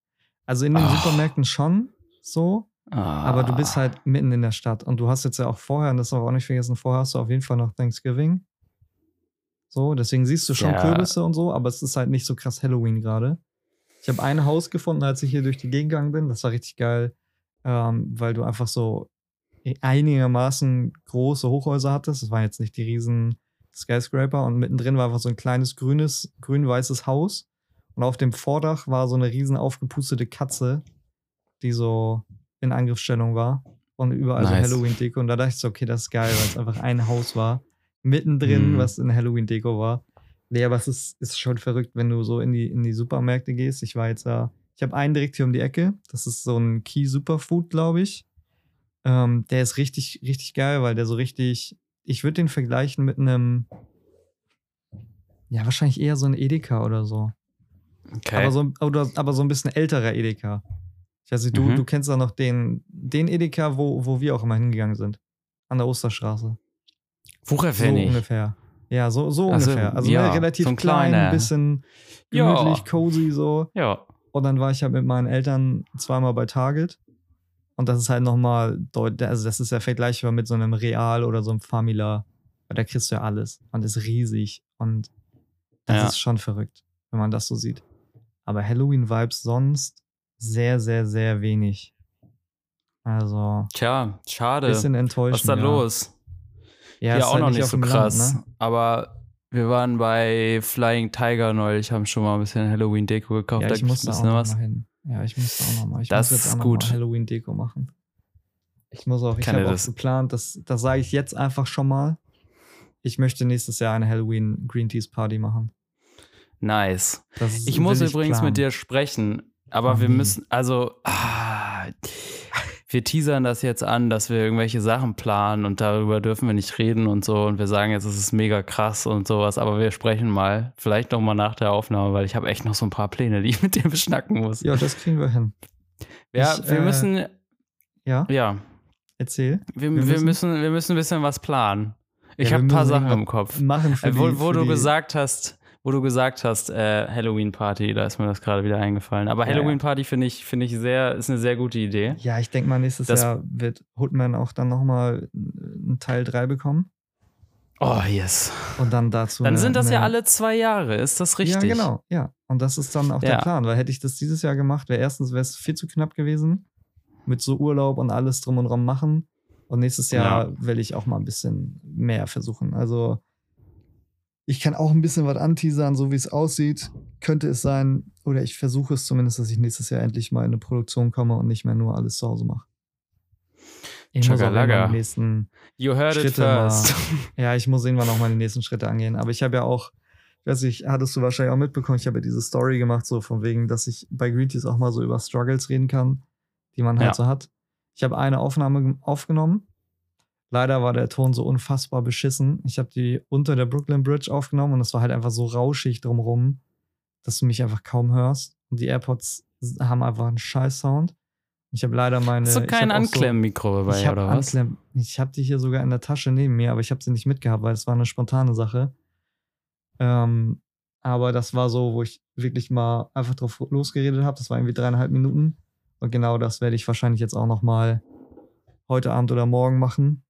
Also in den Ah. Supermärkten schon so, Ah. aber du bist halt mitten in der Stadt und du hast jetzt ja auch vorher, und das darf auch nicht vergessen, vorher hast du auf jeden Fall noch Thanksgiving. So, deswegen siehst du schon Ja. Kürbisse und so, aber es ist halt nicht so krass Halloween gerade. Ich habe ein Haus gefunden, als ich hier durch die Gegend gegangen bin. Das war richtig geil, ähm, weil du einfach so einigermaßen große Hochhäuser hattest. Das waren jetzt nicht die riesen Skyscraper und mittendrin war einfach so ein kleines grünes, grün-weißes Haus. Und auf dem Vordach war so eine riesen aufgepustete Katze, die so in Angriffsstellung war. Und überall Nice. so Halloween-Deko. Und da dachte ich so, okay, das ist geil, weil es einfach ein Haus war. Mittendrin, Mhm. was in Halloween-Deko war. Nee, aber es ist, ist schon verrückt, wenn du so in die, in die Supermärkte gehst. Ich war jetzt da, ich habe einen direkt hier um die Ecke. Das ist so ein Key Superfood, glaube ich. Ähm, der ist richtig, richtig geil, weil der so richtig, ich würde den vergleichen mit einem, ja, wahrscheinlich eher so ein Edeka oder so. okay. Aber, so, oder, aber so ein bisschen älterer Edeka. Ich weiß nicht, du, Mhm. du kennst da noch den, den Edeka, wo, wo wir auch immer hingegangen sind. An der Osterstraße. So Wucherpfennig. ungefähr. Ja, so, so Also, ungefähr. Also ja, ne, relativ so ein klein, ein bisschen Ja. gemütlich, cozy so. ja. Und dann war ich halt mit meinen Eltern zweimal bei Target. Und das ist halt nochmal deutlich, also das ist ja vergleichbar mit so einem Real oder so einem Famila. Weil da kriegst du ja alles und ist riesig. Und das Ja. ist schon verrückt, wenn man das so sieht. Aber Halloween-Vibes sonst sehr, sehr, sehr wenig. Also, Tja, schade. bisschen enttäuschend. Was ist da ja. los? Ja, Ja, auch halt noch nicht so krass. Land, ne? Aber wir waren bei Flying Tiger neulich, haben schon mal ein bisschen Halloween-Deko gekauft. Ja, da ich gibt's muss da auch was. mal hin. Ja, ich muss auch noch mal. Ich Das muss jetzt auch noch gut. mal Halloween-Deko machen. Ich muss auch, ich habe auch geplant, das, das sage ich jetzt einfach schon mal. Ich möchte nächstes Jahr eine Halloween Green Teas Party machen. Nice. Ich muss übrigens planen. mit dir sprechen, aber Oh, wir müssen, also, ah, wir teasern das jetzt an, dass wir irgendwelche Sachen planen und darüber dürfen wir nicht reden und so und wir sagen jetzt, es ist mega krass und sowas, aber wir sprechen mal, vielleicht noch mal nach der Aufnahme, weil ich habe echt noch so ein paar Pläne, die ich mit dir beschnacken muss. Ja, das kriegen wir hin. Ja, Ich, wir äh, müssen, Ja, ja, erzähl. wir, wir wir, müssen- wir müssen ein bisschen was planen. Ich Ja, habe ein paar Sachen im Kopf. Machen für Äh, wo die, wo für du die, gesagt hast, wo du gesagt hast, äh, Halloween-Party, da ist mir das gerade wieder eingefallen. Aber Ja, ja. Halloween-Party finde ich, finde ich sehr, ist eine sehr gute Idee. Ja, ich denke mal, nächstes Das- Jahr wird Hoodman auch dann nochmal einen Teil 3 bekommen. Oh, yes. Und dann dazu. Dann eine- sind das ja eine- alle zwei Jahre, ist das richtig? Ja, genau, ja. Und das ist dann auch der Ja. Plan, weil hätte ich das dieses Jahr gemacht, wäre erstens wäre es viel zu knapp gewesen. Mit so Urlaub und alles drum und dran machen. Und nächstes Jahr will ich auch mal ein bisschen mehr versuchen. Also Ich kann auch ein bisschen was anteasern, so wie es aussieht. Könnte es sein, oder ich versuche es zumindest, dass ich nächstes Jahr endlich mal in eine Produktion komme und nicht mehr nur alles zu Hause mache. Ich muss auch nächsten You heard it Schritte mal- first. Ja, ich muss irgendwann auch mal die nächsten Schritte angehen. Aber ich habe ja auch, ich weiß nicht, hattest du wahrscheinlich auch mitbekommen, ich habe ja diese Story gemacht, so von wegen, dass ich bei Green Teas auch mal so über Struggles reden kann, die man halt Ja. so hat. Ich habe eine Aufnahme aufgenommen. Leider war der Ton so unfassbar beschissen. Ich habe die unter der Brooklyn Bridge aufgenommen und es war halt einfach so rauschig drumrum, dass du mich einfach kaum hörst. Und die AirPods haben einfach einen scheiß Sound. Ich habe leider meine. Hast du ich kein auch so- Anklemmmikro dabei, ich habe oder was? Anklemm, ich habe die hier sogar in der Tasche neben mir, aber ich habe sie nicht mitgehabt, weil es war eine spontane Sache. Ähm, aber das war so, wo ich wirklich mal einfach drauf losgeredet habe. Das war irgendwie dreieinhalb Minuten. Und genau das werde ich wahrscheinlich jetzt auch noch mal heute Abend oder morgen machen.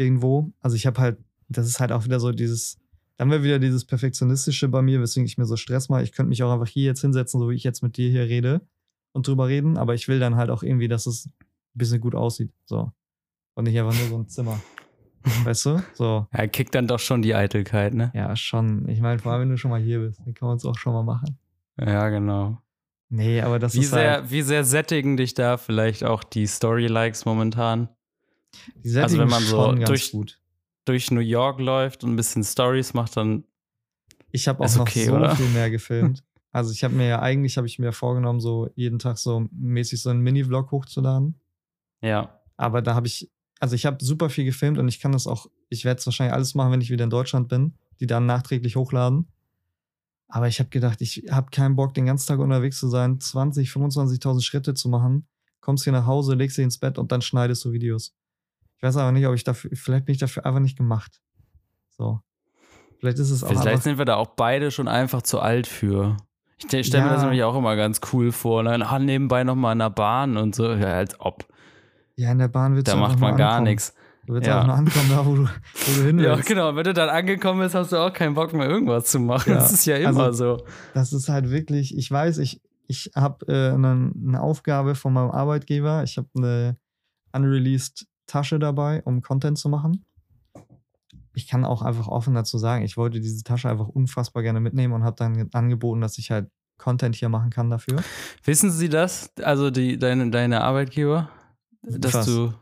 Irgendwo. Also ich habe halt, das ist halt auch wieder so dieses, dann wäre wieder dieses Perfektionistische bei mir, weswegen ich mir so Stress mache. Ich könnte mich auch einfach hier jetzt hinsetzen, so wie ich jetzt mit dir hier rede und drüber reden, aber ich will dann halt auch irgendwie, dass es ein bisschen gut aussieht. So. Und nicht einfach nur so ein Zimmer. Weißt du? So. Ja, kickt dann doch schon die Eitelkeit, ne? Ja, schon. Ich meine, vor allem, wenn du schon mal hier bist, dann kann man es auch schon mal machen. Ja, genau. Nee, aber das Wie ist halt, sehr, wie sehr sättigen dich da vielleicht auch die Story-Likes momentan? Die also wenn man so durch-. Durch New York läuft und ein bisschen Stories macht, dann Ich habe auch noch okay, so oder? viel mehr gefilmt. Also ich habe mir ja eigentlich habe ich mir vorgenommen, so jeden Tag so mäßig so einen Mini-Vlog hochzuladen. ja. Aber da habe ich, also ich habe super viel gefilmt und ich kann das auch, ich werde es wahrscheinlich alles machen, wenn ich wieder in Deutschland bin, die dann nachträglich hochladen. Aber ich habe gedacht, ich habe keinen Bock, den ganzen Tag unterwegs zu sein, 20, 25.000 Schritte zu machen. Kommst hier nach Hause, legst dich ins Bett und dann schneidest du Videos. Ich weiß aber nicht, ob ich dafür, vielleicht bin ich dafür einfach nicht gemacht. So. Vielleicht ist es auch Vielleicht sind wir da auch beide schon einfach zu alt für. Ich stelle mir Ja. das nämlich auch immer ganz cool vor. Ne? Ah, nebenbei nochmal in der Bahn und so. Ja, als ob. ja, in der Bahn wird Da macht man gar nichts. Du willst Ja. auch nur ankommen, da wo du, wo du hin Ja, willst. genau. Wenn du dann angekommen bist, hast du auch keinen Bock mehr, irgendwas zu machen. Ja. Das ist ja immer Also- so. Das ist halt wirklich, ich weiß, ich, ich habe äh, eine, eine Aufgabe von meinem Arbeitgeber. Ich habe eine unreleased Tasche dabei, um Content zu machen. Ich kann auch einfach offen dazu sagen, ich wollte diese Tasche einfach unfassbar gerne mitnehmen und habe dann angeboten, dass ich halt Content hier machen kann dafür. Wissen Sie das? Also die, deine, deine Arbeitgeber? Dass Was? du,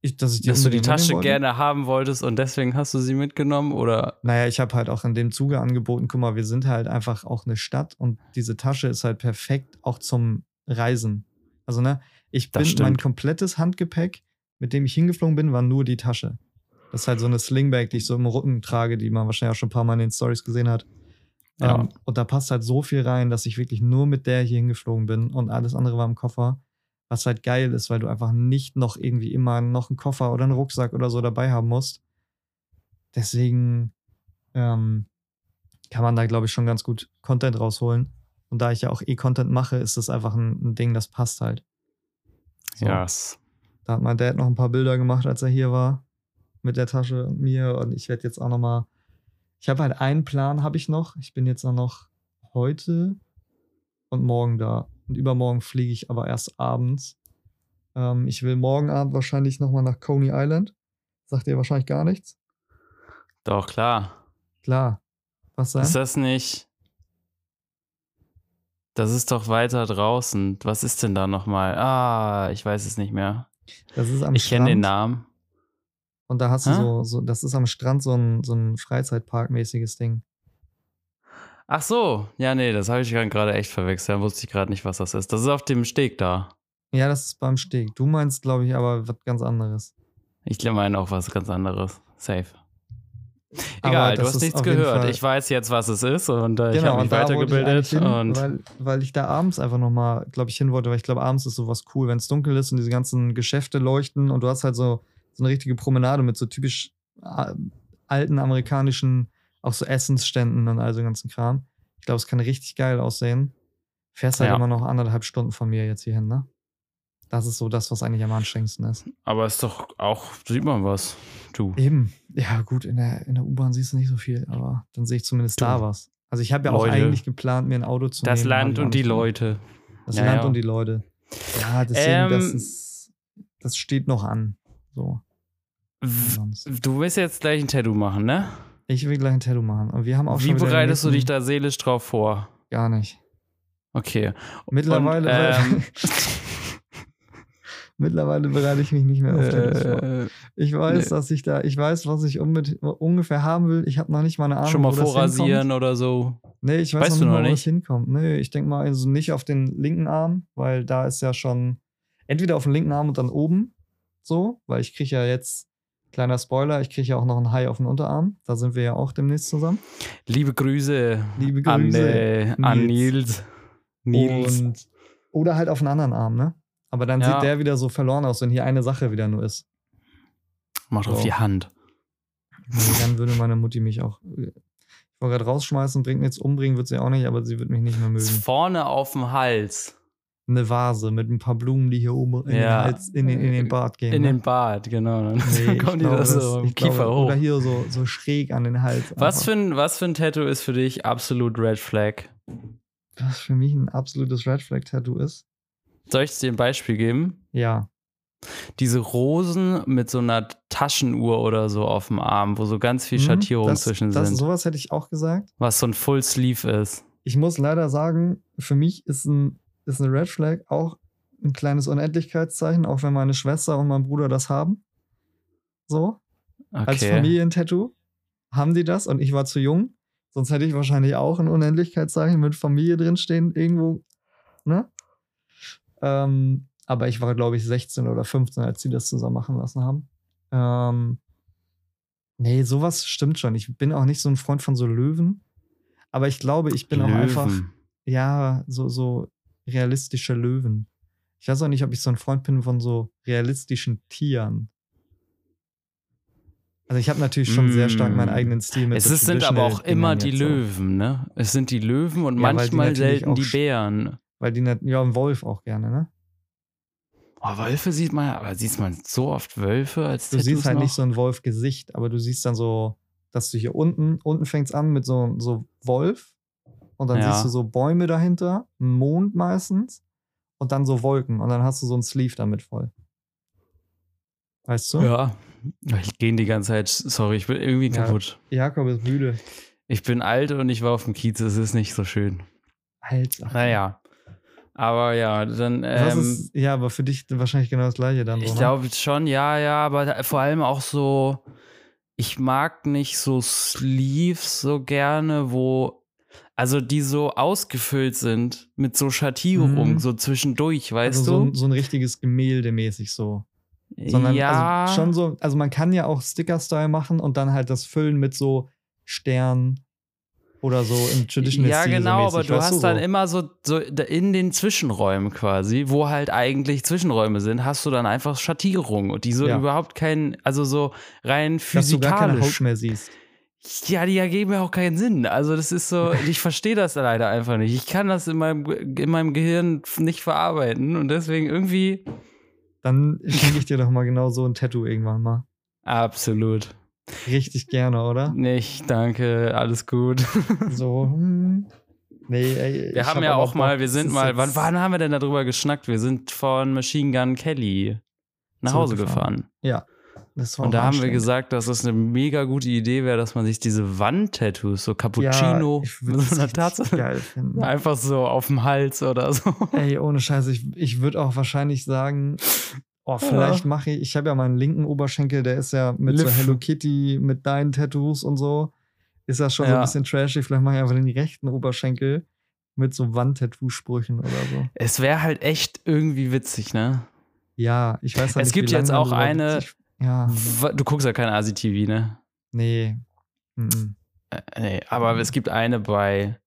Ich, dass ich die, dass du die Tasche gerne haben wolltest und deswegen hast du sie mitgenommen? Oder Naja, ich habe halt auch in dem Zuge angeboten, guck mal, wir sind halt einfach auch eine Stadt und diese Tasche ist halt perfekt auch zum Reisen. Also, ne, ich Das bin stimmt. mein komplettes Handgepäck, mit dem ich hingeflogen bin, war nur die Tasche. Das ist halt so eine Slingbag, die ich so im Rücken trage, die man wahrscheinlich auch schon ein paar Mal in den Stories gesehen hat. Ja. Ähm, und da passt halt so viel rein, dass ich wirklich nur mit der hier hingeflogen bin und alles andere war im Koffer. Was halt geil ist, weil du einfach nicht noch irgendwie immer noch einen Koffer oder einen Rucksack oder so dabei haben musst. Deswegen ähm, kann man da, glaube ich, schon ganz gut Content rausholen. Und da ich ja auch eh Content mache, ist das einfach ein, ein Ding, das passt halt. So. ja, s- Da hat mein Dad noch ein paar Bilder gemacht, als er hier war. Mit der Tasche und mir. Und ich werde jetzt auch noch mal. Ich habe halt einen Plan, habe ich noch. Ich bin jetzt auch noch heute und morgen da. Und übermorgen fliege ich aber erst abends. Ähm, ich will morgen Abend wahrscheinlich noch mal nach Coney Island. Sagt ihr wahrscheinlich gar nichts? doch klar. Klar. Was sein? Ist das nicht? Das ist doch weiter draußen. Was ist denn da nochmal? Ah, ich weiß es nicht mehr. Das ist am Ich kenne den Strand. Namen. Und da hast du so, so, das ist am Strand so ein, so ein Freizeitpark-mäßiges Ding. Ach so, ja, nee, das habe ich gerade echt verwechselt. Da wusste ich gerade nicht, was das ist. Das ist auf dem Steg da. Ja, das ist beim Steg. Du meinst, glaube ich, aber was ganz anderes. Ich meine auch was ganz anderes. Safe. Egal, du hast nichts gehört. Fall- Ich weiß jetzt, was es ist und äh, ich Genau, habe mich ich weitergebildet. hin, und weil, weil ich da abends einfach nochmal, glaube ich, hin wollte, weil ich glaube, abends ist sowas cool, wenn es dunkel ist und diese ganzen Geschäfte leuchten und du hast halt so, so eine richtige Promenade mit so typisch äh, alten amerikanischen, auch so Essensständen und all so ganzen Kram. Ich glaube, es kann richtig geil aussehen. Fährst halt Ja. immer noch anderthalb Stunden von mir jetzt hierhin, ne? Das ist so das, was eigentlich am anstrengendsten ist. aber ist doch auch, sieht man was. Du. Eben. Ja, gut, in der, in der U-Bahn siehst du nicht so viel, aber dann sehe ich zumindest Du. da was. Also ich habe ja auch Leute. eigentlich geplant, mir ein Auto zu Das nehmen. Land ich auch und die. Leute. Das Land und die Leute. Ja, deswegen, das Ähm, ist, das steht noch an. So. Du willst jetzt gleich ein Tattoo machen, ne? Ich will gleich ein Tattoo machen. Und wir haben auch Wie bereitest du dich da seelisch drauf vor? Gar nicht. Okay. Mittlerweile, Und, ähm, mittlerweile bereite ich mich nicht mehr auf Tattoos vor. äh, Ich weiß, nee. dass ich da, ich weiß, was ich ungefähr haben will. Ich habe noch nicht mal eine Ahnung, schon mal das vorrasieren oder so. Nee, ich weiß Weißt noch nicht noch mal, wo nicht? hinkommt. Nee, ich denke mal also nicht auf den linken Arm, weil da ist ja schon entweder auf den linken Arm und dann oben so, weil ich kriege ja jetzt, kleiner Spoiler, ich kriege ja auch noch ein Hai auf den Unterarm. Da sind wir ja auch demnächst zusammen. Liebe Grüße, Liebe an, Grüße, äh, an Nils. Nils. Nils. Und, oder halt auf einen anderen Arm, ne? Aber dann Ja. sieht der wieder so verloren aus, wenn hier eine Sache wieder nur ist. Macht auf So. die Hand. Nee, dann würde meine Mutti mich auch. Ich wollte gerade rausschmeißen, bringt nichts, umbringen wird sie auch nicht, aber sie wird mich nicht mehr mögen. vorne auf dem Hals. Eine Vase mit ein paar Blumen, die hier oben in, Ja. den, Hals, in, den, in den Bart gehen. In ne? den Bart, genau. Dann Nee, kommen die da so im Kiefer glaube, hoch. Oder hier so, so schräg an den Hals. Was einfach. für, ein, was für ein Tattoo ist für dich absolut Red Flag? Was für mich ein absolutes Red Flag Tattoo ist. Soll ich dir ein Beispiel geben? Ja. Diese Rosen mit so einer Taschenuhr oder so auf dem Arm, wo so ganz viel Mhm, Schattierungen das, zwischen das, sind. Sowas hätte ich auch gesagt. was so ein Full Sleeve ist. Ich muss leider sagen, für mich ist ein, ist eine Red Flag auch ein kleines Unendlichkeitszeichen, auch wenn meine Schwester und mein Bruder das haben. So, als Okay. Familientattoo haben die das und ich war zu jung. Sonst hätte ich wahrscheinlich auch ein Unendlichkeitszeichen mit Familie drinstehen, irgendwo. Ne? Ähm, aber ich war, glaube ich, 16 oder 15, als sie das zusammen machen lassen haben. Ähm, nee, sowas stimmt schon. Ich bin auch nicht so ein Freund von so Löwen. Aber ich glaube, ich bin auch einfach, Löwen. ja, so, so realistische Löwen. Ich weiß auch nicht, ob ich so ein Freund bin von so realistischen Tieren. Also ich habe natürlich schon sehr stark meinen Mm. eigenen Stil mit Es so sind aber auch immer die. Löwen, ne? Es sind die Löwen und Ja, die manchmal natürlich selten auch die Bären. Weil die, ja, ein Wolf auch gerne, ne? Oh, Wölfe sieht man, aber sieht man so oft Wölfe als Du Tattoos siehst halt noch? nicht so ein Wolf-Gesicht, aber du siehst dann so, dass du hier unten, unten fängt's an mit so, so Wolf und dann Ja. siehst du so Bäume dahinter, einen Mond meistens und dann so Wolken und dann hast du so ein Sleeve damit voll. Weißt du? Ja. Ich gehe die ganze Zeit, sorry, ich bin irgendwie Ja. kaputt. Jakob ist müde. Ich bin alt und ich war auf dem Kiez, es ist nicht so schön. Alter. Naja. Aber ja, dann. Ähm, ist, ja, aber für dich wahrscheinlich genau das gleiche dann. ich ne? glaube schon, ja, ja, aber vor allem auch so, ich mag nicht so Sleeves so gerne, wo, also die so ausgefüllt sind mit so Schattierung, Mhm. so zwischendurch, weißt also so, du? so ein richtiges Gemälde mäßig so. Sondern ja, also schon so, also man kann ja auch Sticker-Style machen und dann halt das füllen mit so Sternen oder so im Traditional Ja, Stil genau, so aber du hast dann so. immer so, so in den Zwischenräumen quasi, wo halt eigentlich Zwischenräume sind, hast du dann einfach Schattierungen, die so Ja. überhaupt keinen, also so rein dass du gar keine Haut physikalisch. mehr siehst. Ja, die ergeben ja auch keinen Sinn. Also das ist so, ich verstehe das leider einfach nicht. Ich kann das in meinem, in meinem Gehirn nicht verarbeiten und deswegen irgendwie Dann schenke ich dir doch mal genau so ein Tattoo irgendwann mal. absolut Richtig gerne, oder? nicht. Danke, alles gut. So, hm. Nee, ey. Wir haben hab ja aber auch mal, wir das sind mal, wann, wann haben wir denn darüber geschnackt? Wir sind von Machine Gun Kelly nach Hause gefahren. Ja. Das Und auch da haben wir gesagt, dass es eine mega gute Idee wäre, dass man sich diese Wandtattoos, so Cappuccino ich mit so einer das Tatze, richtig geil finden. einfach so auf dem Hals oder so. Ey, ohne Scheiß, ich, ich würde auch wahrscheinlich sagen, oh, vielleicht mache ich, ich habe ja meinen linken Oberschenkel, der ist ja mit so Liv. Hello Kitty, mit deinen Tattoos und so, ist das schon so Ja. ein bisschen trashy. Vielleicht mache ich einfach den rechten Oberschenkel mit so Wandtattoo-Sprüchen oder so. Es wäre halt echt irgendwie witzig, ne? Ja, ich weiß halt Es nicht, gibt wie lange jetzt auch eine- witzig- Ja, Du guckst ja kein ASI-TV, ne? nee. Mhm. Äh, Nee, aber es gibt eine bei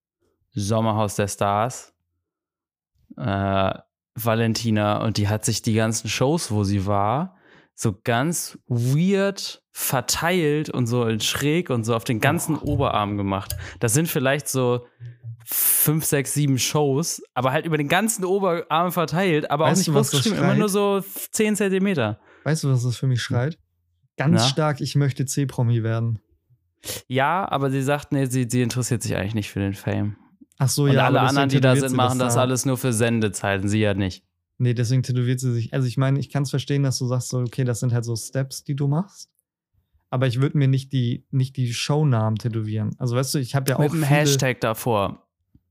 Sommerhaus der Stars, äh, Valentina, und die hat sich die ganzen Shows, wo sie war, so ganz weird verteilt und so in schräg und so auf den ganzen Oberarm gemacht. Das sind vielleicht so fünf, sechs, sieben Shows, aber halt über den ganzen Oberarm verteilt, aber Weißt auch nicht du, was groß das geschrieben, immer nur so zehn Zentimeter. Weißt du, was das für mich schreit? Ganz Na? stark, ich möchte C-Promi werden. Ja, aber sie sagt, nee, sie, sie interessiert sich eigentlich nicht für den Fame. Ach so, Und ja. alle anderen, die da sind, machen das da. alles nur für Sendezeiten, sie ja nicht. Nee, deswegen tätowiert sie sich. Also ich meine, ich kann es verstehen, dass du sagst so, okay, das sind halt so Steps, die du machst. aber ich würde mir nicht die, nicht die Shownamen tätowieren. Also weißt du, ich habe ja auch. Mit einem Hashtag davor.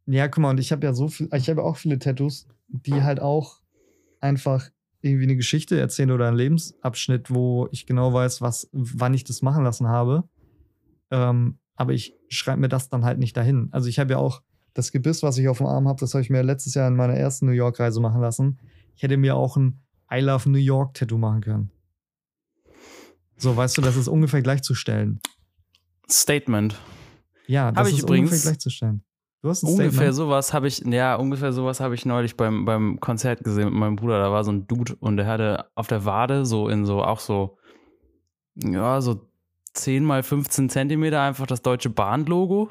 Ja, guck mal, und ich habe ja so viel, ich habe auch viele Tattoos, die halt auch einfach irgendwie eine Geschichte erzählen oder einen Lebensabschnitt, wo ich genau weiß, was, wann ich das machen lassen habe. Ähm, aber ich schreibe mir das dann halt nicht dahin. Also ich habe ja auch das Gebiss, was ich auf dem Arm habe, das habe ich mir letztes Jahr in meiner ersten New York-Reise machen lassen. Ich hätte mir auch ein I Love New York Tattoo machen können. So, weißt du, das ist ungefähr gleichzustellen. Statement. Ja, das Hab ich ist übrigens ungefähr gleichzustellen. Du hast ein Ungefähr Statement. sowas habe ich, ja, ungefähr sowas habe ich neulich beim, beim Konzert gesehen mit meinem Bruder. Da war so ein Dude und der hatte auf der Wade so in so, auch so, ja, so 10 mal 15 Zentimeter einfach das deutsche Bahn-Logo.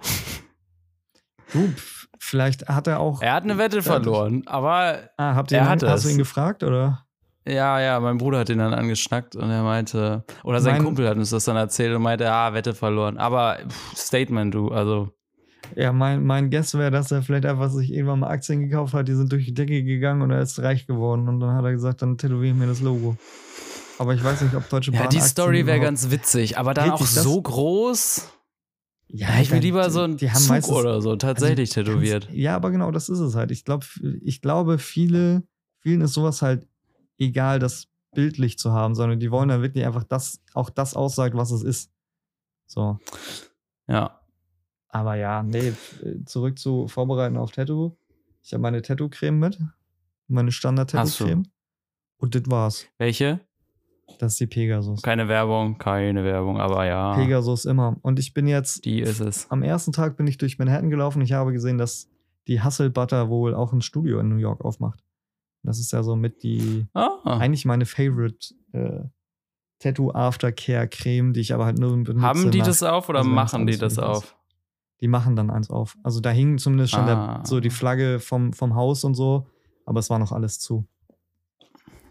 Du, vielleicht hat er auch. Er hat eine Wette verloren, aber Ah, habt ihr er ihn, hatte hast du ihn gefragt oder? ja, ja, mein Bruder hat ihn dann angeschnackt und er meinte, oder sein Mein- Kumpel hat uns das dann erzählt und meinte, ah, Wette verloren. Aber pff, Statement, du, also, Ja, mein, mein Guess wäre, dass er vielleicht einfach sich irgendwann mal Aktien gekauft hat, die sind durch die Decke gegangen und er ist reich geworden. Und dann hat er gesagt, dann tätowiere ich mir das Logo. Aber ich weiß nicht, ob Deutsche Bahn. ja, die Story wäre ganz witzig, aber dann auch so groß. Ja, ich will lieber so haben Zug meistens- oder so tatsächlich Also, tätowiert. Ja, aber genau, das ist es halt. Ich glaube, ich glaube, viele, vielen ist sowas halt egal, das bildlich zu haben, sondern die wollen dann wirklich einfach das, auch das aussagt, was es ist. So. Ja. Aber ja, nee, zurück zu Vorbereiten auf Tattoo. Ich habe meine Tattoo-Creme mit. Meine? Standard-Tattoo-Creme. Und das war's. Welche? Das ist die Pegasus. Keine Werbung, keine Werbung, aber ja. Pegasus immer. Und ich bin jetzt, Die ist es. am ersten Tag bin ich durch Manhattan gelaufen. Ich habe gesehen, dass die Hustle Butter wohl auch ein Studio in New York aufmacht. Das ist ja so mit die, Ah, eigentlich meine Favorite äh, Tattoo Aftercare Creme, die ich aber halt nur benutze. haben die nach- das auf oder also machen die das ist. auf? Die machen dann eins auf. Also da hing zumindest schon Ah. der, so die Flagge vom, vom Haus und so, aber es war noch alles zu.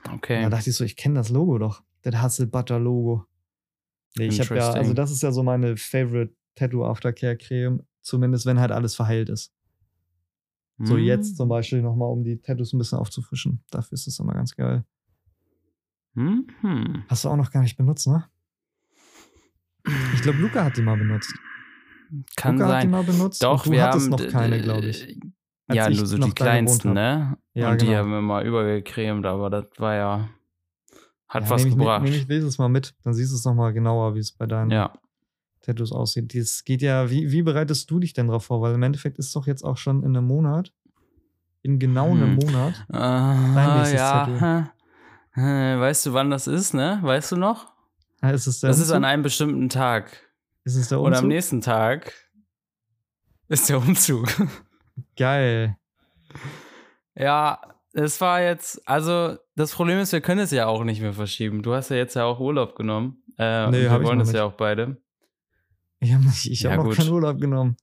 Und Okay. da dachte ich so, ich kenne das Logo doch. Das Hustle Butter Logo. Nee, ich habe ja, also das ist ja so meine Favorite Tattoo Aftercare Creme, zumindest wenn halt alles verheilt ist. So Hm. jetzt zum Beispiel nochmal, um die Tattoos ein bisschen aufzufrischen. Dafür ist das immer ganz geil. Hm. Hm. Hast du auch noch gar nicht benutzt, ne? Ich glaube, Luca hat die mal benutzt. Kann Luca hat die sein. mal benutzt. Doch, wir hattest haben noch keine, glaube ich. Ja, nur so die kleinsten, ne? Ja, und die genau. haben wir mal übergecremt, aber das war ja. Hat Ja, was nehm ich, gebracht. Nehme ich, lese es mal mit, dann siehst du es nochmal genauer, wie es bei deinen ja. Tattoos aussieht. Das geht ja, wie, wie bereitest du dich denn drauf vor? Weil im Endeffekt ist es doch jetzt auch schon in einem Monat. In genau einem Hm. Monat. Ah, nächstes ja. Äh, Weißt du, wann das ist, ne? Weißt du noch? Ah, Ist es Das ist an Umzug? einem bestimmten Tag. ist es der Und am Umzug? nächsten Tag ist der Umzug. Geil. Ja, es war jetzt, also das Problem ist, wir können es ja auch nicht mehr verschieben. Du hast ja jetzt ja auch Urlaub genommen. Äh, Nee, wir wollen das nicht. ja auch beide. Ich habe ich Ja, hab gut. keinen Urlaub genommen.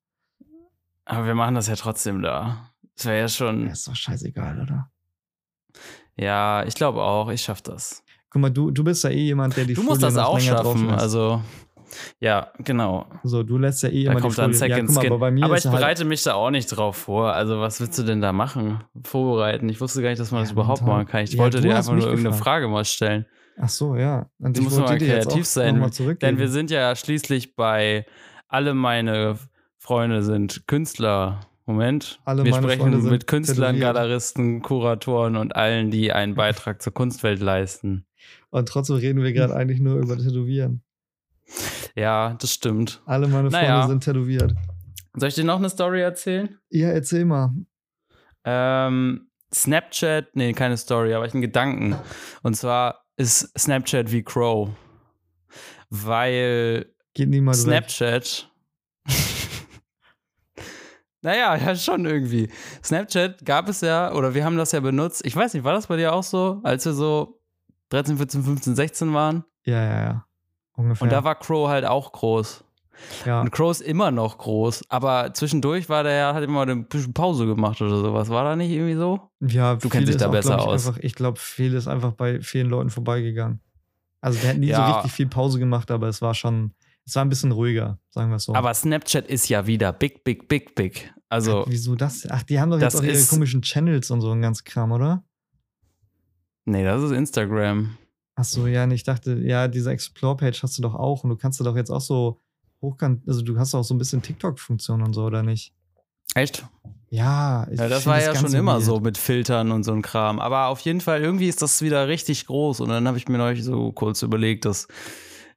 Aber wir machen das ja trotzdem da. Das wäre ja schon, Ja, ist doch scheißegal, oder? ja, ich glaube auch, ich schaff das. Guck mal, du, du bist ja eh jemand, der die Du Folie musst das auch schaffen, also ja, genau. So, du lässt ja eh Da immer kommt die dann Folie. Ja, Second guck mal, Skin. aber bei mir Aber ist ich halt, bereite mich da auch nicht drauf vor. Also, was willst du denn da machen? Vorbereiten? Ich wusste gar nicht, dass man Ja, das überhaupt machen kann. Ich Ja, wollte dir einfach nur irgendeine gefragt. Frage mal stellen. Ach so, ja. Und Du ich musst mal kreativ auch sein, mal. Denn wir sind ja schließlich bei alle meine Freunde sind Künstler. Moment. Alle wir meine sprechen Freunde mit Künstlern, tätowiert. Galeristen, Kuratoren und allen, die einen Beitrag zur Kunstwelt leisten. Und trotzdem reden wir gerade eigentlich nur über Tätowieren. Ja, das stimmt. Alle meine Freunde Naja. sind tätowiert. Soll ich dir noch eine Story erzählen? Ja, erzähl mal. Ähm, Snapchat, nee, keine Story, aber ich einen Gedanken. Und zwar ist Snapchat wie Crow. Weil Geht niemals weg. Snapchat. naja, ja, schon irgendwie. Snapchat gab es ja, oder wir haben das ja benutzt. Ich weiß nicht, war das bei dir auch so, als wir so 13, 14, 15, 16 waren? Ja, ja, ja. Ungefähr. Und da war Crow halt auch groß. ja. Und Crow ist immer noch groß, aber zwischendurch war der ja, hat immer ein bisschen Pause gemacht oder sowas. War da nicht irgendwie so? ja, Du viel kennst dich da auch, besser ich, aus. Einfach, ich glaube, viel ist einfach bei vielen Leuten vorbeigegangen. Also, der hat nie so Ja. richtig viel Pause gemacht, aber es war schon, es war ein bisschen ruhiger, sagen wir es so. Aber Snapchat ist ja wieder big, big, big, big. Also, Wieso das? Ach, die haben doch jetzt auch ihre komischen Channels und so ein ganz Kram, oder? nee, das ist Instagram. Ach so, ja, und ich dachte, ja, diese Explore-Page hast du doch auch und du kannst da doch jetzt auch so hochkant, also du hast auch so ein bisschen TikTok-Funktion und so, oder nicht? Echt? Ja, ich Ja, das war ja ganz schon immer weird. so mit Filtern und so ein Kram. Aber auf jeden Fall, irgendwie ist das wieder richtig groß. Und dann habe ich mir neulich so kurz überlegt, dass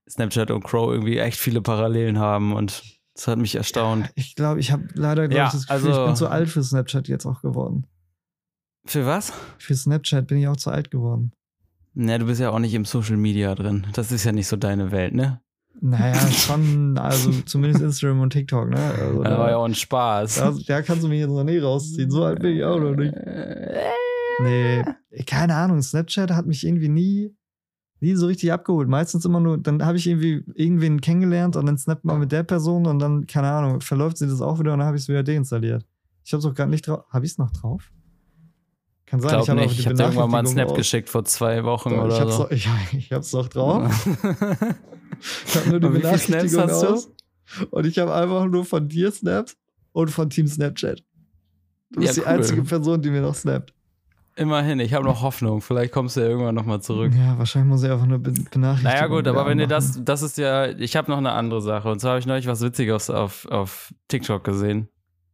Snapchat und Crow irgendwie echt viele Parallelen haben. Und das hat mich erstaunt. Ich glaube, ich habe leider glaub Ja, ich, das Gefühl, ich also- bin zu alt für Snapchat jetzt auch geworden. Für was? Für Snapchat bin ich auch zu alt geworden. Na, du bist ja auch nicht im Social Media drin. Das ist ja nicht so deine Welt, ne? Naja, schon, also zumindest Instagram und TikTok, ne? Also, Das war ja da, auch ein Spaß. da, da kannst du mich jetzt noch nie rausziehen. So alt bin ich auch noch nicht. Nee, keine Ahnung. Snapchat hat mich irgendwie nie, nie so richtig abgeholt. Meistens immer nur, dann habe ich irgendwie irgendwen kennengelernt und dann snappt man mit der Person und dann, keine Ahnung, verläuft sie das auch wieder und dann habe ich es wieder deinstalliert. Ich habe es auch gerade nicht drauf. Habe ich es noch drauf? Kann Ich sein, glaube ich habe nicht. Ich habe irgendwann mal einen Snap Benachrichtigung geschickt vor zwei Wochen. Ich oder hab's, so. noch, ich, ich hab's noch drauf. Ich habe nur die Benachrichtigung Snaps hast du? aus. Und ich habe einfach nur von dir Snaps und von Team Snapchat. Du bist Ja, die cool. einzige Person, die mir noch snappt. Immerhin, ich habe noch Hoffnung. Vielleicht kommst du ja irgendwann nochmal zurück. Ja, wahrscheinlich muss ich einfach nur Ben- Benachrichtigungen. Naja, gut, aber wenn ihr das, das ist ja, ich habe noch eine andere Sache. Und zwar habe ich neulich was Witziges auf, auf TikTok gesehen.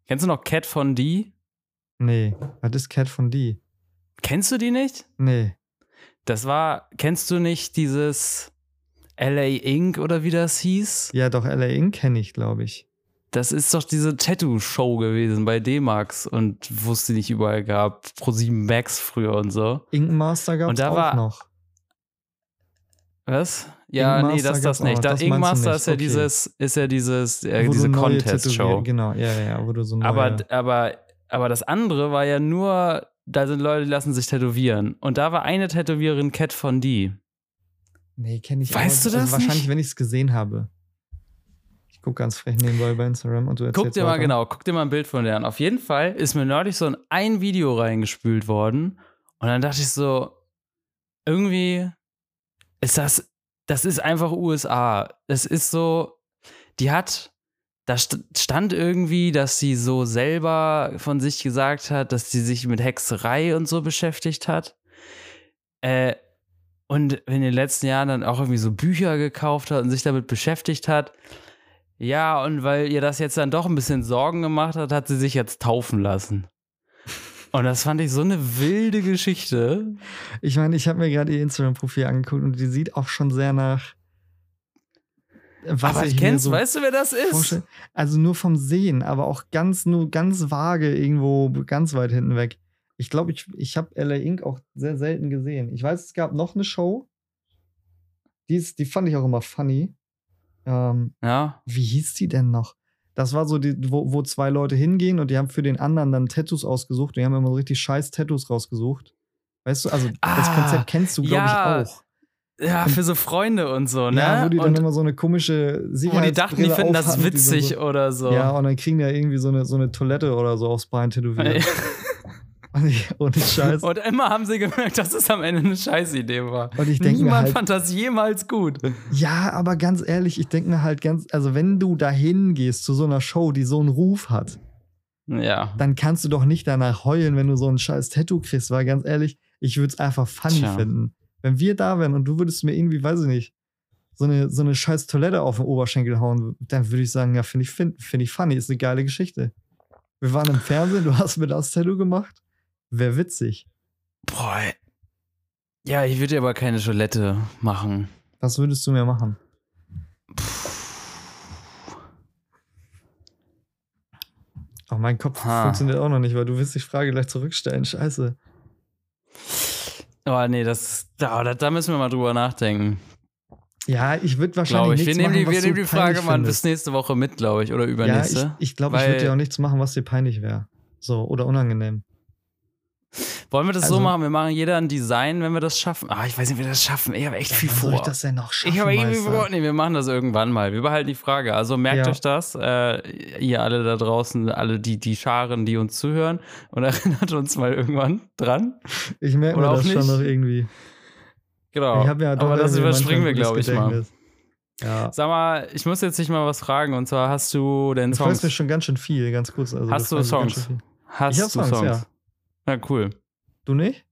Kennst du noch Cat von D? Nee, was ist Cat von die? Kennst du die nicht? Nee. Das war, kennst du nicht dieses LA Inc. oder wie das hieß? Ja, doch, LA Inc. kenne ich, glaube ich. Das ist doch diese Tattoo-Show gewesen bei D-Max und wo es die nicht überall gab. Pro7 Max früher und so. Ink Master gab Und es auch war- noch. Was? Ja, nee, das das auch nicht. Da, Das Ink Master ist ja Okay. dieses, ist ja dieses, äh, diese Contest-Show. Genau, ja, ja, ja, wo du so neue, Aber, aber, aber das andere war ja nur, da sind Leute, die lassen sich tätowieren. Und da war eine Tätowiererin Cat von D. Nee, kenne ich Weißt auch. du das also Wahrscheinlich, nicht? wenn ich es gesehen habe. Ich gucke ganz frech nebenbei bei Instagram und du erzählst Guck dir mal weiter. genau, guck dir mal ein Bild von der an. Auf jeden Fall ist mir neulich so ein, ein Video reingespült worden. Und dann dachte ich so, irgendwie ist das, das ist einfach USA. Es ist so, die hat, da st- stand irgendwie, dass sie so selber von sich gesagt hat, dass sie sich mit Hexerei und so beschäftigt hat. Äh, und in den letzten Jahren dann auch irgendwie so Bücher gekauft hat und sich damit beschäftigt hat. Ja, und weil ihr das jetzt dann doch ein bisschen Sorgen gemacht hat, hat sie sich jetzt taufen lassen. Und das fand ich so eine wilde Geschichte. Ich meine, ich habe mir gerade ihr Instagram-Profil angeguckt und die sieht auch schon sehr nach. Was Aber ich kennst, so weißt du, wer das ist? vorstelle. Also nur vom Sehen, aber auch ganz, nur ganz vage irgendwo ganz weit hinten weg. Ich glaube, ich, ich habe LA Inc. auch sehr selten gesehen. Ich weiß, es gab noch eine Show. Die, ist, die fand ich auch immer funny. Ähm, Ja. wie hieß die denn noch? Das war so, die, wo, wo zwei Leute hingehen und die haben für den anderen dann Tattoos ausgesucht. Die haben immer so richtig scheiß Tattoos rausgesucht. Weißt du, also das Ah, Konzept kennst du, glaube ja, ich, auch. Ja, für so Freunde und so, ne? Ja, wo die dann und immer so eine komische wo Sicherheitsbrille die dachten, die finden das die so- witzig oder so. Ja, und dann kriegen die ja irgendwie so eine, so eine Toilette oder so aufs Bein tätowiert. Und ich, ohne Scheiß. Und immer haben sie gemerkt, dass es am Ende eine Scheißidee war. Und ich denke Niemand halt, fand das jemals gut. ja, aber ganz ehrlich, ich denke mir halt ganz, also wenn du dahin gehst zu so einer Show, die so einen Ruf hat, Ja. dann kannst du doch nicht danach heulen, wenn du so ein scheiß Tattoo kriegst, weil ganz ehrlich, ich würde es einfach funny Tja. finden. Wenn wir da wären und du würdest mir irgendwie, weiß ich nicht, so eine, so eine scheiß Toilette auf den Oberschenkel hauen, dann würde ich sagen, ja, finde ich, find, find ich funny, ist eine geile Geschichte. Wir waren im Fernsehen, du hast mir das Tattoo gemacht. Wäre witzig. Boah. Ja, ich würde dir aber keine Toilette machen. Was würdest du mir machen? Oh, mein Kopf Ha. funktioniert auch noch nicht, weil du willst die Frage gleich zurückstellen. Scheiße. Oh, nee, das, da, da, müssen wir mal drüber nachdenken. Ja, ich würde wahrscheinlich ich. Wir nichts nehmen, machen, die, was wir nehmen die Frage mal bis nächste Woche mit, glaube ich, oder Ja, übernächste. ich, ich glaube, ich Weil- würde dir auch nichts machen, was dir peinlich wäre. So, oder unangenehm. Wollen wir das so also- machen? Wir machen jeder ein Design, wenn wir das schaffen. Ah, ich weiß nicht, wie wir das schaffen. Ich habe echt viel Wann soll vor. ich das denn noch schaffen, Ich habe irgendwie vor. Nee, wir machen das irgendwann mal. Wir behalten die Frage. Also merkt Ja. euch das, äh, ihr alle da draußen, alle die, die Scharen, die uns zuhören und erinnert uns mal irgendwann dran. Ich merke mir das schon nicht. noch irgendwie. Genau. Ja doch Aber das überspringen wir, glaube ich, mal. Ja. Sag mal, ich muss jetzt dich mal was fragen. Und zwar hast du denn Du fragst mir schon ganz schön viel, ganz kurz. Also, Hast du Songs? Hast Ich du Songs, Songs? ja. Ja, cool. Du nicht?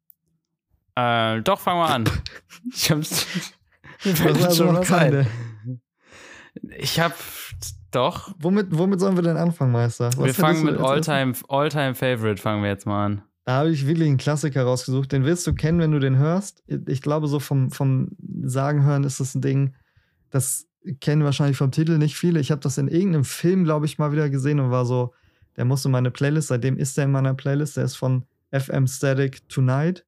Äh, doch, fangen wir an. Ich hab's. Mir fällt schon noch was. Ende? Ich hab doch. Womit, womit sollen wir denn anfangen, Meister? Was wir fangen mit? Alltime All Favorite fangen wir jetzt mal an. Da habe ich wirklich einen Klassiker rausgesucht. Den willst du kennen, wenn du den hörst. Ich glaube, so vom, vom Sagen hören ist das ein Ding, das kennen wahrscheinlich vom Titel nicht viele. Ich habe das in irgendeinem Film, glaube ich, mal wieder gesehen und war so, der musste in meine Playlist. Seitdem ist der in meiner Playlist. Der ist von FM Static Tonight.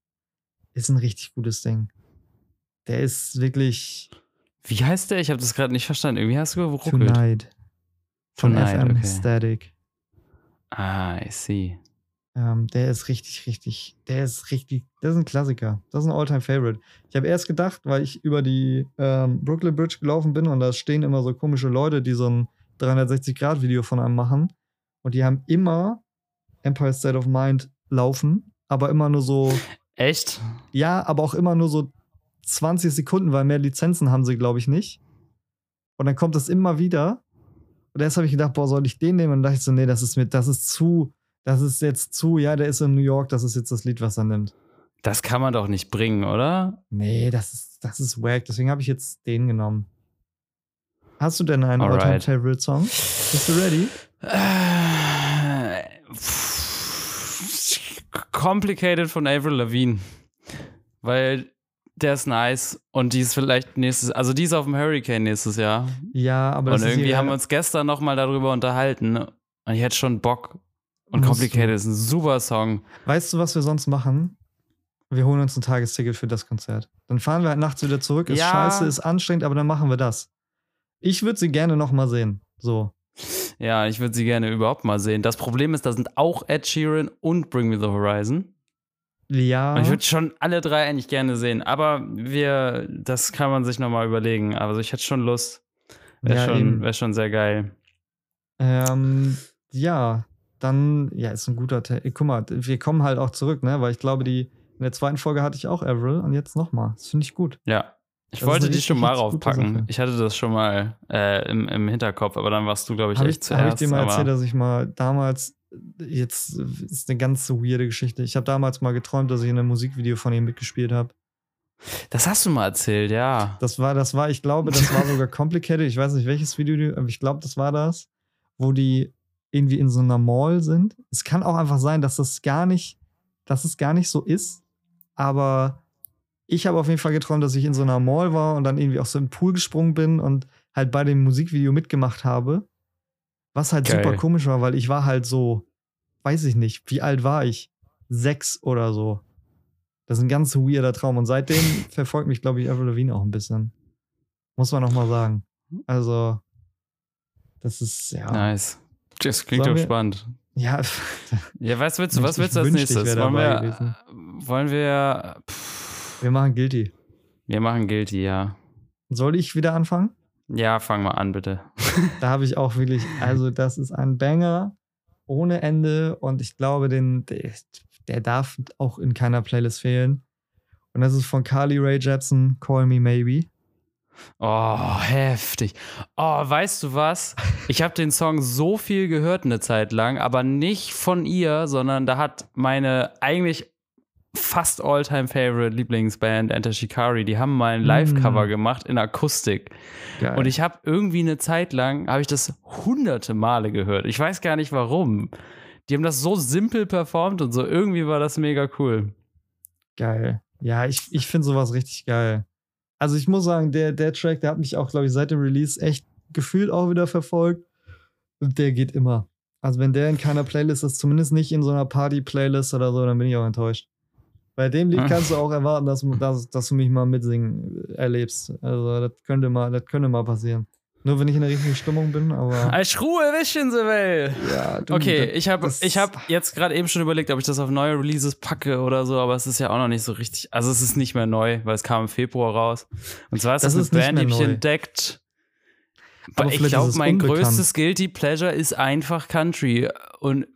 Ist ein richtig gutes Ding. Der ist wirklich Wie heißt der? Ich habe das gerade nicht verstanden. Irgendwie hast du geruckelt. Tonight. Von Tonight, FM okay. Static. Ah, I see. Ähm, der ist richtig, richtig, der ist richtig, das ist ein Klassiker. Das ist ein All-Time-Favorite. Ich habe erst gedacht, weil ich über die ähm, Brooklyn Bridge gelaufen bin und da stehen immer so komische Leute, die so ein 360-Grad-Video von einem machen. Und die haben immer Empire State of Mind laufen, aber immer nur so, Echt? ja, aber auch immer nur so 20 Sekunden, weil mehr Lizenzen haben sie, glaube ich, nicht. Und dann kommt das immer wieder. Und erst habe ich gedacht, boah, soll ich den nehmen? Und dachte ich so, nee, das ist mir, das ist zu, das ist jetzt zu, ja, der ist in New York, das ist jetzt das Lied, was er nimmt. Das kann man doch nicht bringen, oder? Nee, das ist, das ist wack. Deswegen habe ich jetzt den genommen. Hast du denn einen. All-Time-Favorite-Song? Bist du ready? Äh, Complicated von Avril Lavigne. Weil der ist nice und die ist vielleicht nächstes, also die ist auf dem Hurricane nächstes Jahr. Ja, aber und das ist irgendwie haben wir uns gestern noch mal darüber unterhalten und ich hätte schon Bock. Und Complicated du. ist ein super Song. Weißt du, was wir sonst machen? Wir holen uns ein Tagesticket für das Konzert. Dann fahren wir halt nachts wieder zurück. Ist Ja. scheiße, ist anstrengend, aber dann machen wir das. Ich würde sie gerne noch mal sehen. So. Ja, ich würde sie gerne überhaupt mal sehen. Das Problem ist, da sind auch Ed Sheeran und Bring Me the Horizon. Ja. Und ich würde schon alle drei eigentlich gerne sehen. Aber wir, das kann man sich nochmal überlegen. Also ich hätte schon Lust. Wäre ja, schon, wär schon sehr geil. Ähm, ja, dann, ja, ist ein guter Te Guck mal, wir kommen halt auch zurück, ne? Weil ich glaube, die in der zweiten Folge hatte ich auch Avril und jetzt nochmal. Das finde ich gut. Ja. Ich Das wollte die schon mal raufpacken. Ich hatte das schon mal äh, im, im Hinterkopf, aber dann warst du, glaube ich, Habe echt ich, hab ich zuerst. dir mal erzählt, dass ich mal damals, jetzt ist eine ganz so weirde Geschichte. Ich habe damals mal geträumt, dass ich in einem Musikvideo von ihm mitgespielt habe. das hast du mal erzählt, ja. Das war, das war, ich glaube, das war sogar complicated. Ich weiß nicht, welches Video, du- aber ich glaube, das war das, wo die irgendwie in so einer Mall sind. Es kann auch einfach sein, dass das gar nicht, dass es gar nicht so ist. Aber ich habe auf jeden Fall geträumt, dass ich in so einer Mall war und dann irgendwie auch so im Pool gesprungen bin und halt bei dem Musikvideo mitgemacht habe. Was halt Geil. super komisch war, weil ich war halt so, weiß ich nicht, wie alt war ich? Sechs oder so. Das ist ein ganz weirder Traum. Und seitdem verfolgt mich, glaube ich, Avril Lavigne auch ein bisschen. Muss man noch mal sagen. Also, das ist, ja. Nice. Das klingt doch spannend. Ja, Ja, was willst du, was willst du als nächstes? Wollen wir, wollen wir, wir machen Guilty. wir machen Guilty, ja. Soll ich wieder anfangen? Ja, fang mal an, bitte. Da habe ich auch wirklich, also, das ist ein Banger ohne Ende und ich glaube, den, der, der darf auch in keiner Playlist fehlen. Und das ist von Carly Rae Jepsen, Call Me Maybe. Oh, heftig. Oh, weißt du was? Ich habe den Song so viel gehört eine Zeit lang, aber nicht von ihr, sondern da hat meine eigentlich fast all-time favorite Lieblingsband Enter Shikari, die haben mal ein Live-Cover Mm. gemacht in Akustik. Geil. Und ich habe irgendwie eine Zeit lang, habe ich das hunderte Male gehört. Ich weiß gar nicht warum. Die haben das so simpel performt und so. Irgendwie war das mega cool. Geil. Ja, ich, ich finde sowas richtig geil. Also ich muss sagen, der, der Track, der hat mich auch, glaube ich, seit dem Release echt gefühlt auch wieder verfolgt. Und der geht immer. Also wenn der in keiner Playlist ist, zumindest nicht in so einer Party-Playlist oder so, dann bin ich auch enttäuscht. Bei dem Lied Ah. kannst du auch erwarten, dass, dass, dass du mich mal mitsingen erlebst. Also das könnte mal, das könnte mal passieren. Nur wenn ich in der richtigen Stimmung bin, aber. Als Ruhe wischen sie will. Ja, du, Okay, das- ich habe ich hab jetzt gerade eben schon überlegt, ob ich das auf neue Releases packe oder so, aber es ist ja auch noch nicht so richtig. Also es ist nicht mehr neu, weil es kam im Februar raus. Und zwar ist das, Das eine ist nicht Band, die ich entdeckt. Aber Aber ich glaube, mein unbekannt. größtes Guilty Pleasure ist einfach Country. Und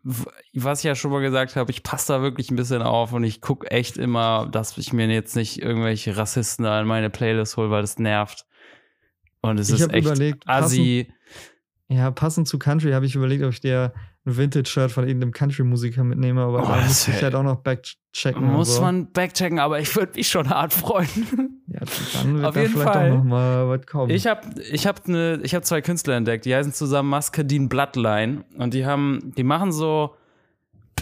was ich ja schon mal gesagt habe, ich passe da wirklich ein bisschen auf und ich gucke echt immer, dass ich mir jetzt nicht irgendwelche Rassisten da in meine Playlist hole, weil das nervt. Und es Ich ist echt überlegt, assi. Ja, passend zu Country habe ich überlegt, ob ich dir ein Vintage-Shirt von irgendeinem Country-Musiker mitnehme, aber Oh, da muss ich halt auch noch backchecken. Muss so. man backchecken, aber ich würde mich schon hart freuen. Ja, dann wird Auf da jeden vielleicht Fall. auch noch mal was kommen. Ich habe ich hab ne, ich hab zwei Künstler entdeckt, die heißen zusammen Muscadine Bloodline und die haben, die machen so,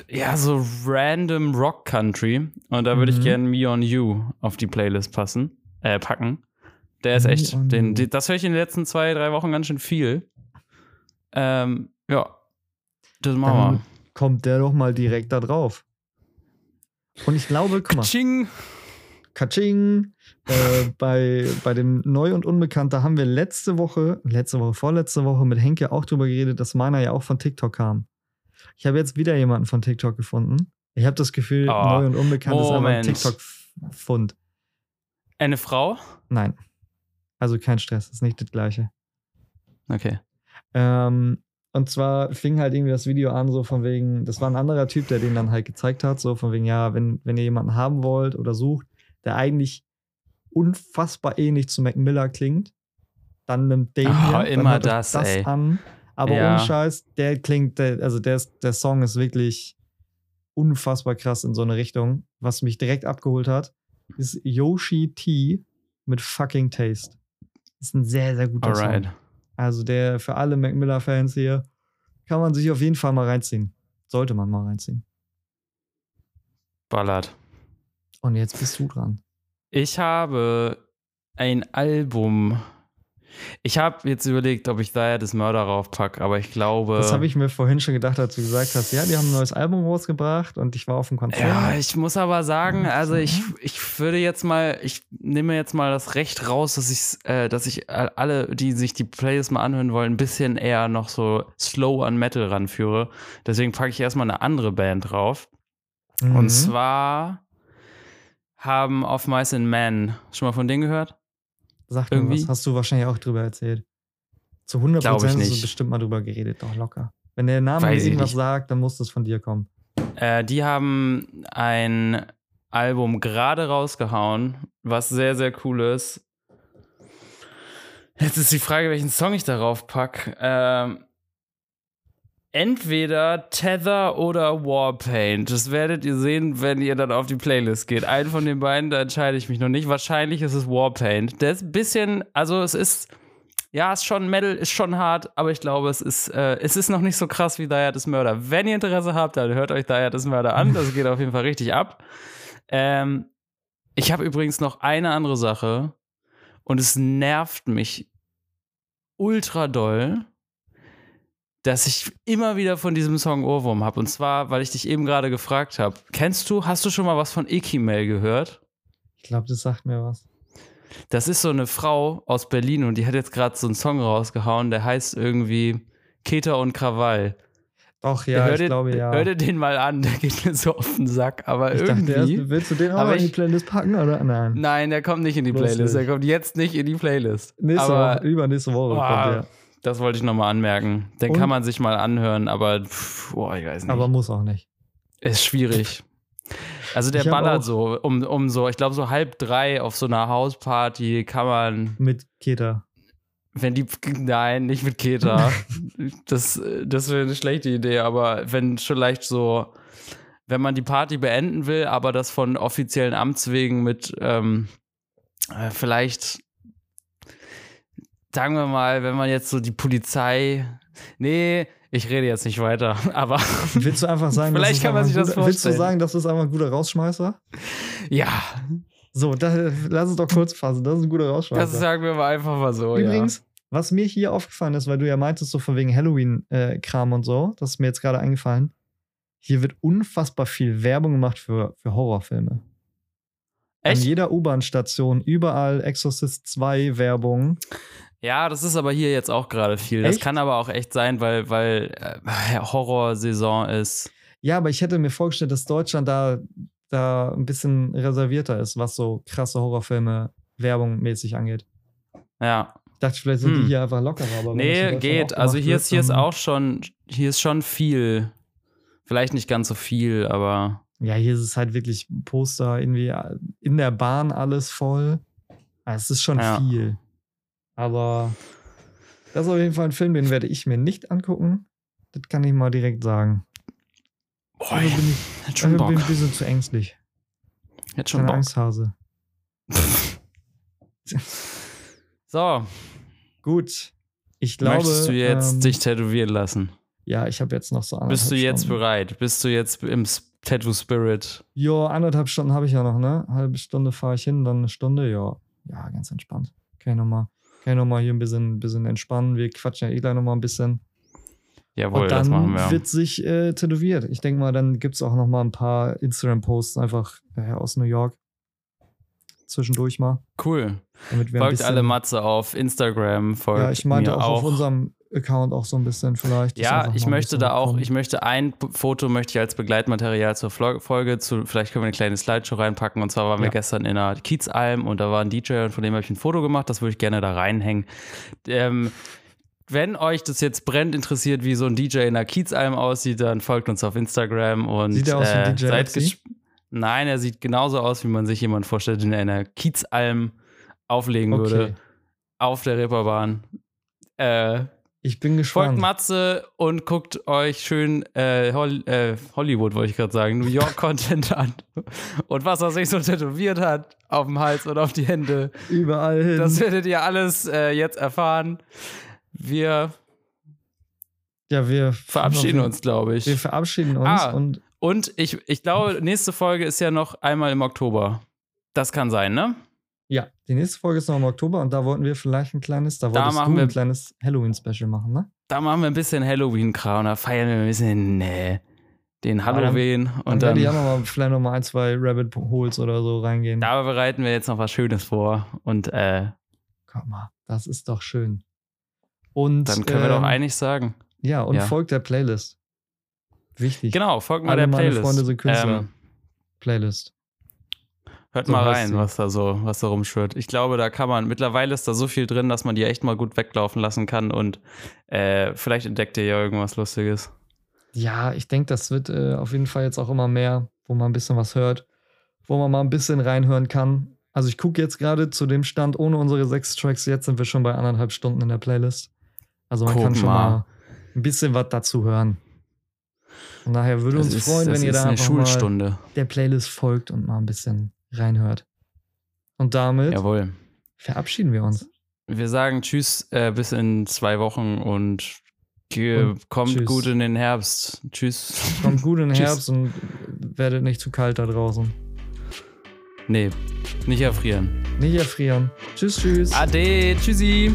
ja, so random Rock Country und da würde ich Mhm. gerne Me on You auf die Playlist passen, äh, packen. Der ist echt, den, die, das höre ich in den letzten zwei, drei Wochen ganz schön viel. Ähm, ja, das machen wir. dann kommt der doch mal direkt da drauf. Und ich glaube, guck mal, Ching. Katsching, äh, bei, bei dem Neu und Unbekannt, da haben wir letzte Woche, letzte Woche, vorletzte Woche mit Henke auch drüber geredet, dass meiner ja auch von TikTok kam. Ich habe jetzt wieder jemanden von TikTok gefunden. Ich habe das Gefühl, Oh, Neu und Unbekannt ist einfach ein Moment. TikTok-Fund. Eine Frau? Nein. Also kein Stress, ist nicht das Gleiche. Okay. Ähm, und zwar fing halt irgendwie das Video an, so von wegen, das war ein anderer Typ, der den dann halt gezeigt hat, so von wegen, ja, wenn, wenn ihr jemanden haben wollt oder sucht, der eigentlich unfassbar ähnlich zu Mac Miller klingt, dann nimmt den Oh, hier, immer das, das ey. an. Aber Ja. ohne Scheiß, der klingt, der, also der, der Song ist wirklich unfassbar krass in so eine Richtung. Was mich direkt abgeholt hat, ist Yoshi T mit Fucking Taste. Ist ein sehr, sehr guter Song. Also der für alle Mac Miller-Fans hier kann man sich auf jeden Fall mal reinziehen. Sollte man mal reinziehen. Ballert. Und jetzt bist du dran. Ich habe ein Album. Ich habe jetzt überlegt, ob ich da ja das Mörder raufpacke, aber ich glaube. Das habe ich mir vorhin schon gedacht, als du gesagt hast, ja, die haben ein neues Album rausgebracht und ich war auf dem Konzert. Ja, ich muss aber sagen, also so. ich, ich würde jetzt mal, ich nehme jetzt mal das Recht raus, dass ich, äh, dass ich alle, die sich die Playlist mal anhören wollen, ein bisschen eher noch so slow an Metal ranführe. Deswegen packe ich erstmal eine andere Band drauf. Mhm. Und zwar haben auf Mice and Men schon mal von denen gehört? Sag mir irgendwie- was, hast du wahrscheinlich auch drüber erzählt. Zu 100% Glaub ich hast du nicht. bestimmt mal drüber geredet, doch locker. Wenn der Name Weiß mir ich irgendwas nicht. sagt, dann muss das von dir kommen. Äh, die haben ein Album gerade rausgehauen, was sehr, sehr cool ist. Jetzt ist die Frage, welchen Song ich darauf packe. Ähm, entweder Tether oder Warpaint. Das werdet ihr sehen, wenn ihr dann auf die Playlist geht. Einen von den beiden, da entscheide ich mich noch nicht. Wahrscheinlich ist es Warpaint. Der ist ein bisschen, also es ist, ja, ist schon Metal, ist schon hart, aber ich glaube, es ist, äh, es ist noch nicht so krass wie Daya des Mörder. Wenn ihr Interesse habt, dann hört euch Daya des Mörder an. Das geht auf jeden Fall richtig ab. Ähm, ich habe übrigens noch eine andere Sache und es nervt mich ultra doll, dass ich immer wieder von diesem Song Ohrwurm habe. Und zwar, weil ich dich eben gerade gefragt habe. Kennst du, hast du schon mal was von Ikimel gehört? Ich glaube, das sagt mir was. Das ist so eine Frau aus Berlin und die hat jetzt gerade so einen Song rausgehauen, der heißt irgendwie Keter und Krawall. Doch, ja, hör ich dir, glaube, ja. Hör dir den mal an, der geht mir so auf den Sack. Aber ich dachte, irgendwie. erst, willst du den auch mal in die ich- Playlist packen, oder? Nein. Nein, der kommt nicht in die Playlist. Der kommt jetzt nicht in die Playlist. Nächste aber Woche, übernächste Woche Boah, kommt der. Das wollte ich nochmal anmerken. Den Und? kann man sich mal anhören, aber pff, boah, ich weiß nicht. Aber muss auch nicht. ist schwierig. Also der ballert so um, um so, ich glaube so halb drei auf so einer Hausparty kann man, Mit Keta. wenn die, nein, nicht mit Keta. das das wäre eine schlechte Idee, aber wenn vielleicht so, wenn man die Party beenden will, aber das von offiziellen Amts wegen mit ähm, äh, vielleicht, sagen wir mal, wenn man jetzt so die Polizei, nee, ich rede jetzt nicht weiter, aber Willst du einfach sagen, Vielleicht kann man sich ein das guter, Willst du vorstellen. sagen, das ist einfach ein guter Rausschmeißer? ja, So, da, lass es doch kurz fassen. Das ist ein guter Rausschmeißer. das sagen wir mal einfach mal so. Übrigens, was mir hier aufgefallen ist, weil du ja meintest, so von wegen Halloween-Kram und so, das ist mir jetzt gerade eingefallen. Hier wird unfassbar viel Werbung gemacht für, für Horrorfilme. ja. Echt? An jeder U-Bahn-Station, überall Exorcist 2 Werbung. Ja, das ist aber hier jetzt auch gerade viel. Das Echt? kann aber auch echt sein, weil, weil äh, Horrorsaison ist. Ja, aber ich hätte mir vorgestellt, dass Deutschland da, da ein bisschen reservierter ist, was so krasse Horrorfilme werbungmäßig angeht. Ja. Ich dachte, vielleicht sind Hm. die hier einfach lockerer. Aber das Nee, geht. Also hier ist, hier ist auch schon, hier ist schon viel. Vielleicht nicht ganz so viel, aber Ja, hier ist es halt wirklich Poster, irgendwie in der Bahn alles voll. Ah, Es ist schon Ja. viel. Aber das ist auf jeden Fall ein Film, den werde ich mir nicht angucken. Das kann ich mal direkt sagen. Boah, Dafür bin ich, hätte schon bin ich Bock. ein bisschen zu ängstlich. Hätte schon Bock. Angsthase. So, Gut. Ich glaube. möchtest du jetzt ähm, dich tätowieren lassen? Ja, ich habe jetzt noch so anderthalb Bist du jetzt Stunden. bereit? Bist du jetzt im S- Tattoo-Spirit? Jo, anderthalb Stunden habe ich ja noch, ne? Halbe Stunde fahre ich hin, dann eine Stunde, ja. Ja, ganz entspannt. Ich nochmal kann ich noch mal hier ein bisschen, bisschen entspannen. Wir quatschen ja eh gleich nochmal ein bisschen. Jawohl, Und dann wir. wird sich äh, tätowiert. Ich denke mal, dann gibt es auch nochmal ein paar Instagram-Posts einfach äh, aus New York. Zwischendurch mal. Cool. Damit wir ein Folgt alle Matze auf Instagram, folgt Ja, ich meinte mir auch, auch. auf unserem Account auch so ein bisschen vielleicht. ja, ich möchte da auch, ich möchte ein Foto möchte ich als Begleitmaterial zur Folge zu, vielleicht können wir eine kleine Slideshow reinpacken. Und zwar waren wir Ja. gestern in einer Kiezalm und da war ein DJ und von dem habe ich ein Foto gemacht, das würde ich gerne da reinhängen. Ähm, wenn euch das jetzt brennt interessiert, wie so ein DJ in einer Kiezalm aussieht, dann folgt uns auf Instagram und Sieht er aus wie äh, DJ seid Ötzi? gesp- Nein, er sieht genauso aus, wie man sich jemand vorstellt, in einer Kiezalm auflegen würde Okay. auf der Reeperbahn. Äh, Ich bin Folgt gespannt. Matze und guckt euch schön äh, Hol äh, Hollywood, wollte ich gerade sagen, New York Content an. Und was er sich so tätowiert hat auf dem Hals und auf die Hände. Überall hin. Das werdet ihr alles äh, jetzt erfahren. Wir ja, wir verabschieden uns, glaube ich. Wir verabschieden uns Ah. und Und ich, ich glaube, nächste Folge ist ja noch einmal im Oktober. Das kann sein, ne? Ja, die nächste Folge ist noch im Oktober und da wollten wir vielleicht ein kleines, da Da wolltest du wir- ein kleines Halloween-Special machen, ne? Da machen wir ein bisschen Halloween-Kram, da feiern wir ein bisschen äh, den dann- Halloween. Dann und dann, ich auch noch mal, vielleicht noch mal ein, zwei Rabbit Holes oder so reingehen. da bereiten wir jetzt noch was Schönes vor. Und äh, Guck mal, das ist doch schön. Und dann können wir doch ähm, eigentlich sagen. Ja, und ja. folgt der Playlist. Wichtig. Genau, folgt mal Alle der meine Playlist. Freunde sind Künstler. Ähm, Playlist. Hört So mal rein, was da so, was da rumschwirrt. Ich glaube, da kann man, mittlerweile ist da so viel drin, dass man die echt mal gut weglaufen lassen kann und äh, vielleicht entdeckt ihr ja irgendwas Lustiges. Ja, ich denke, das wird äh, auf jeden Fall jetzt auch immer mehr, wo man ein bisschen was hört, wo man mal ein bisschen reinhören kann. Also ich gucke jetzt gerade zu dem Stand ohne unsere sechs Tracks, jetzt sind wir schon bei anderthalb Stunden in der Playlist. Also man Guck kann schon mal. mal ein bisschen was dazu hören. Von daher würde Das uns ist, freuen, wenn ihr da eine einfach mal Schulstunde. der Playlist folgt und mal ein bisschen reinhört. Und damit Jawohl. verabschieden wir uns. Wir sagen Tschüss äh, bis in zwei Wochen und, Und kommt tschüss. gut in den Herbst. Tschüss. Kommt gut in den. Herbst und werdet nicht zu kalt da draußen. Nee, nicht erfrieren. Nicht erfrieren. Tschüss, tschüss. Ade, tschüssi.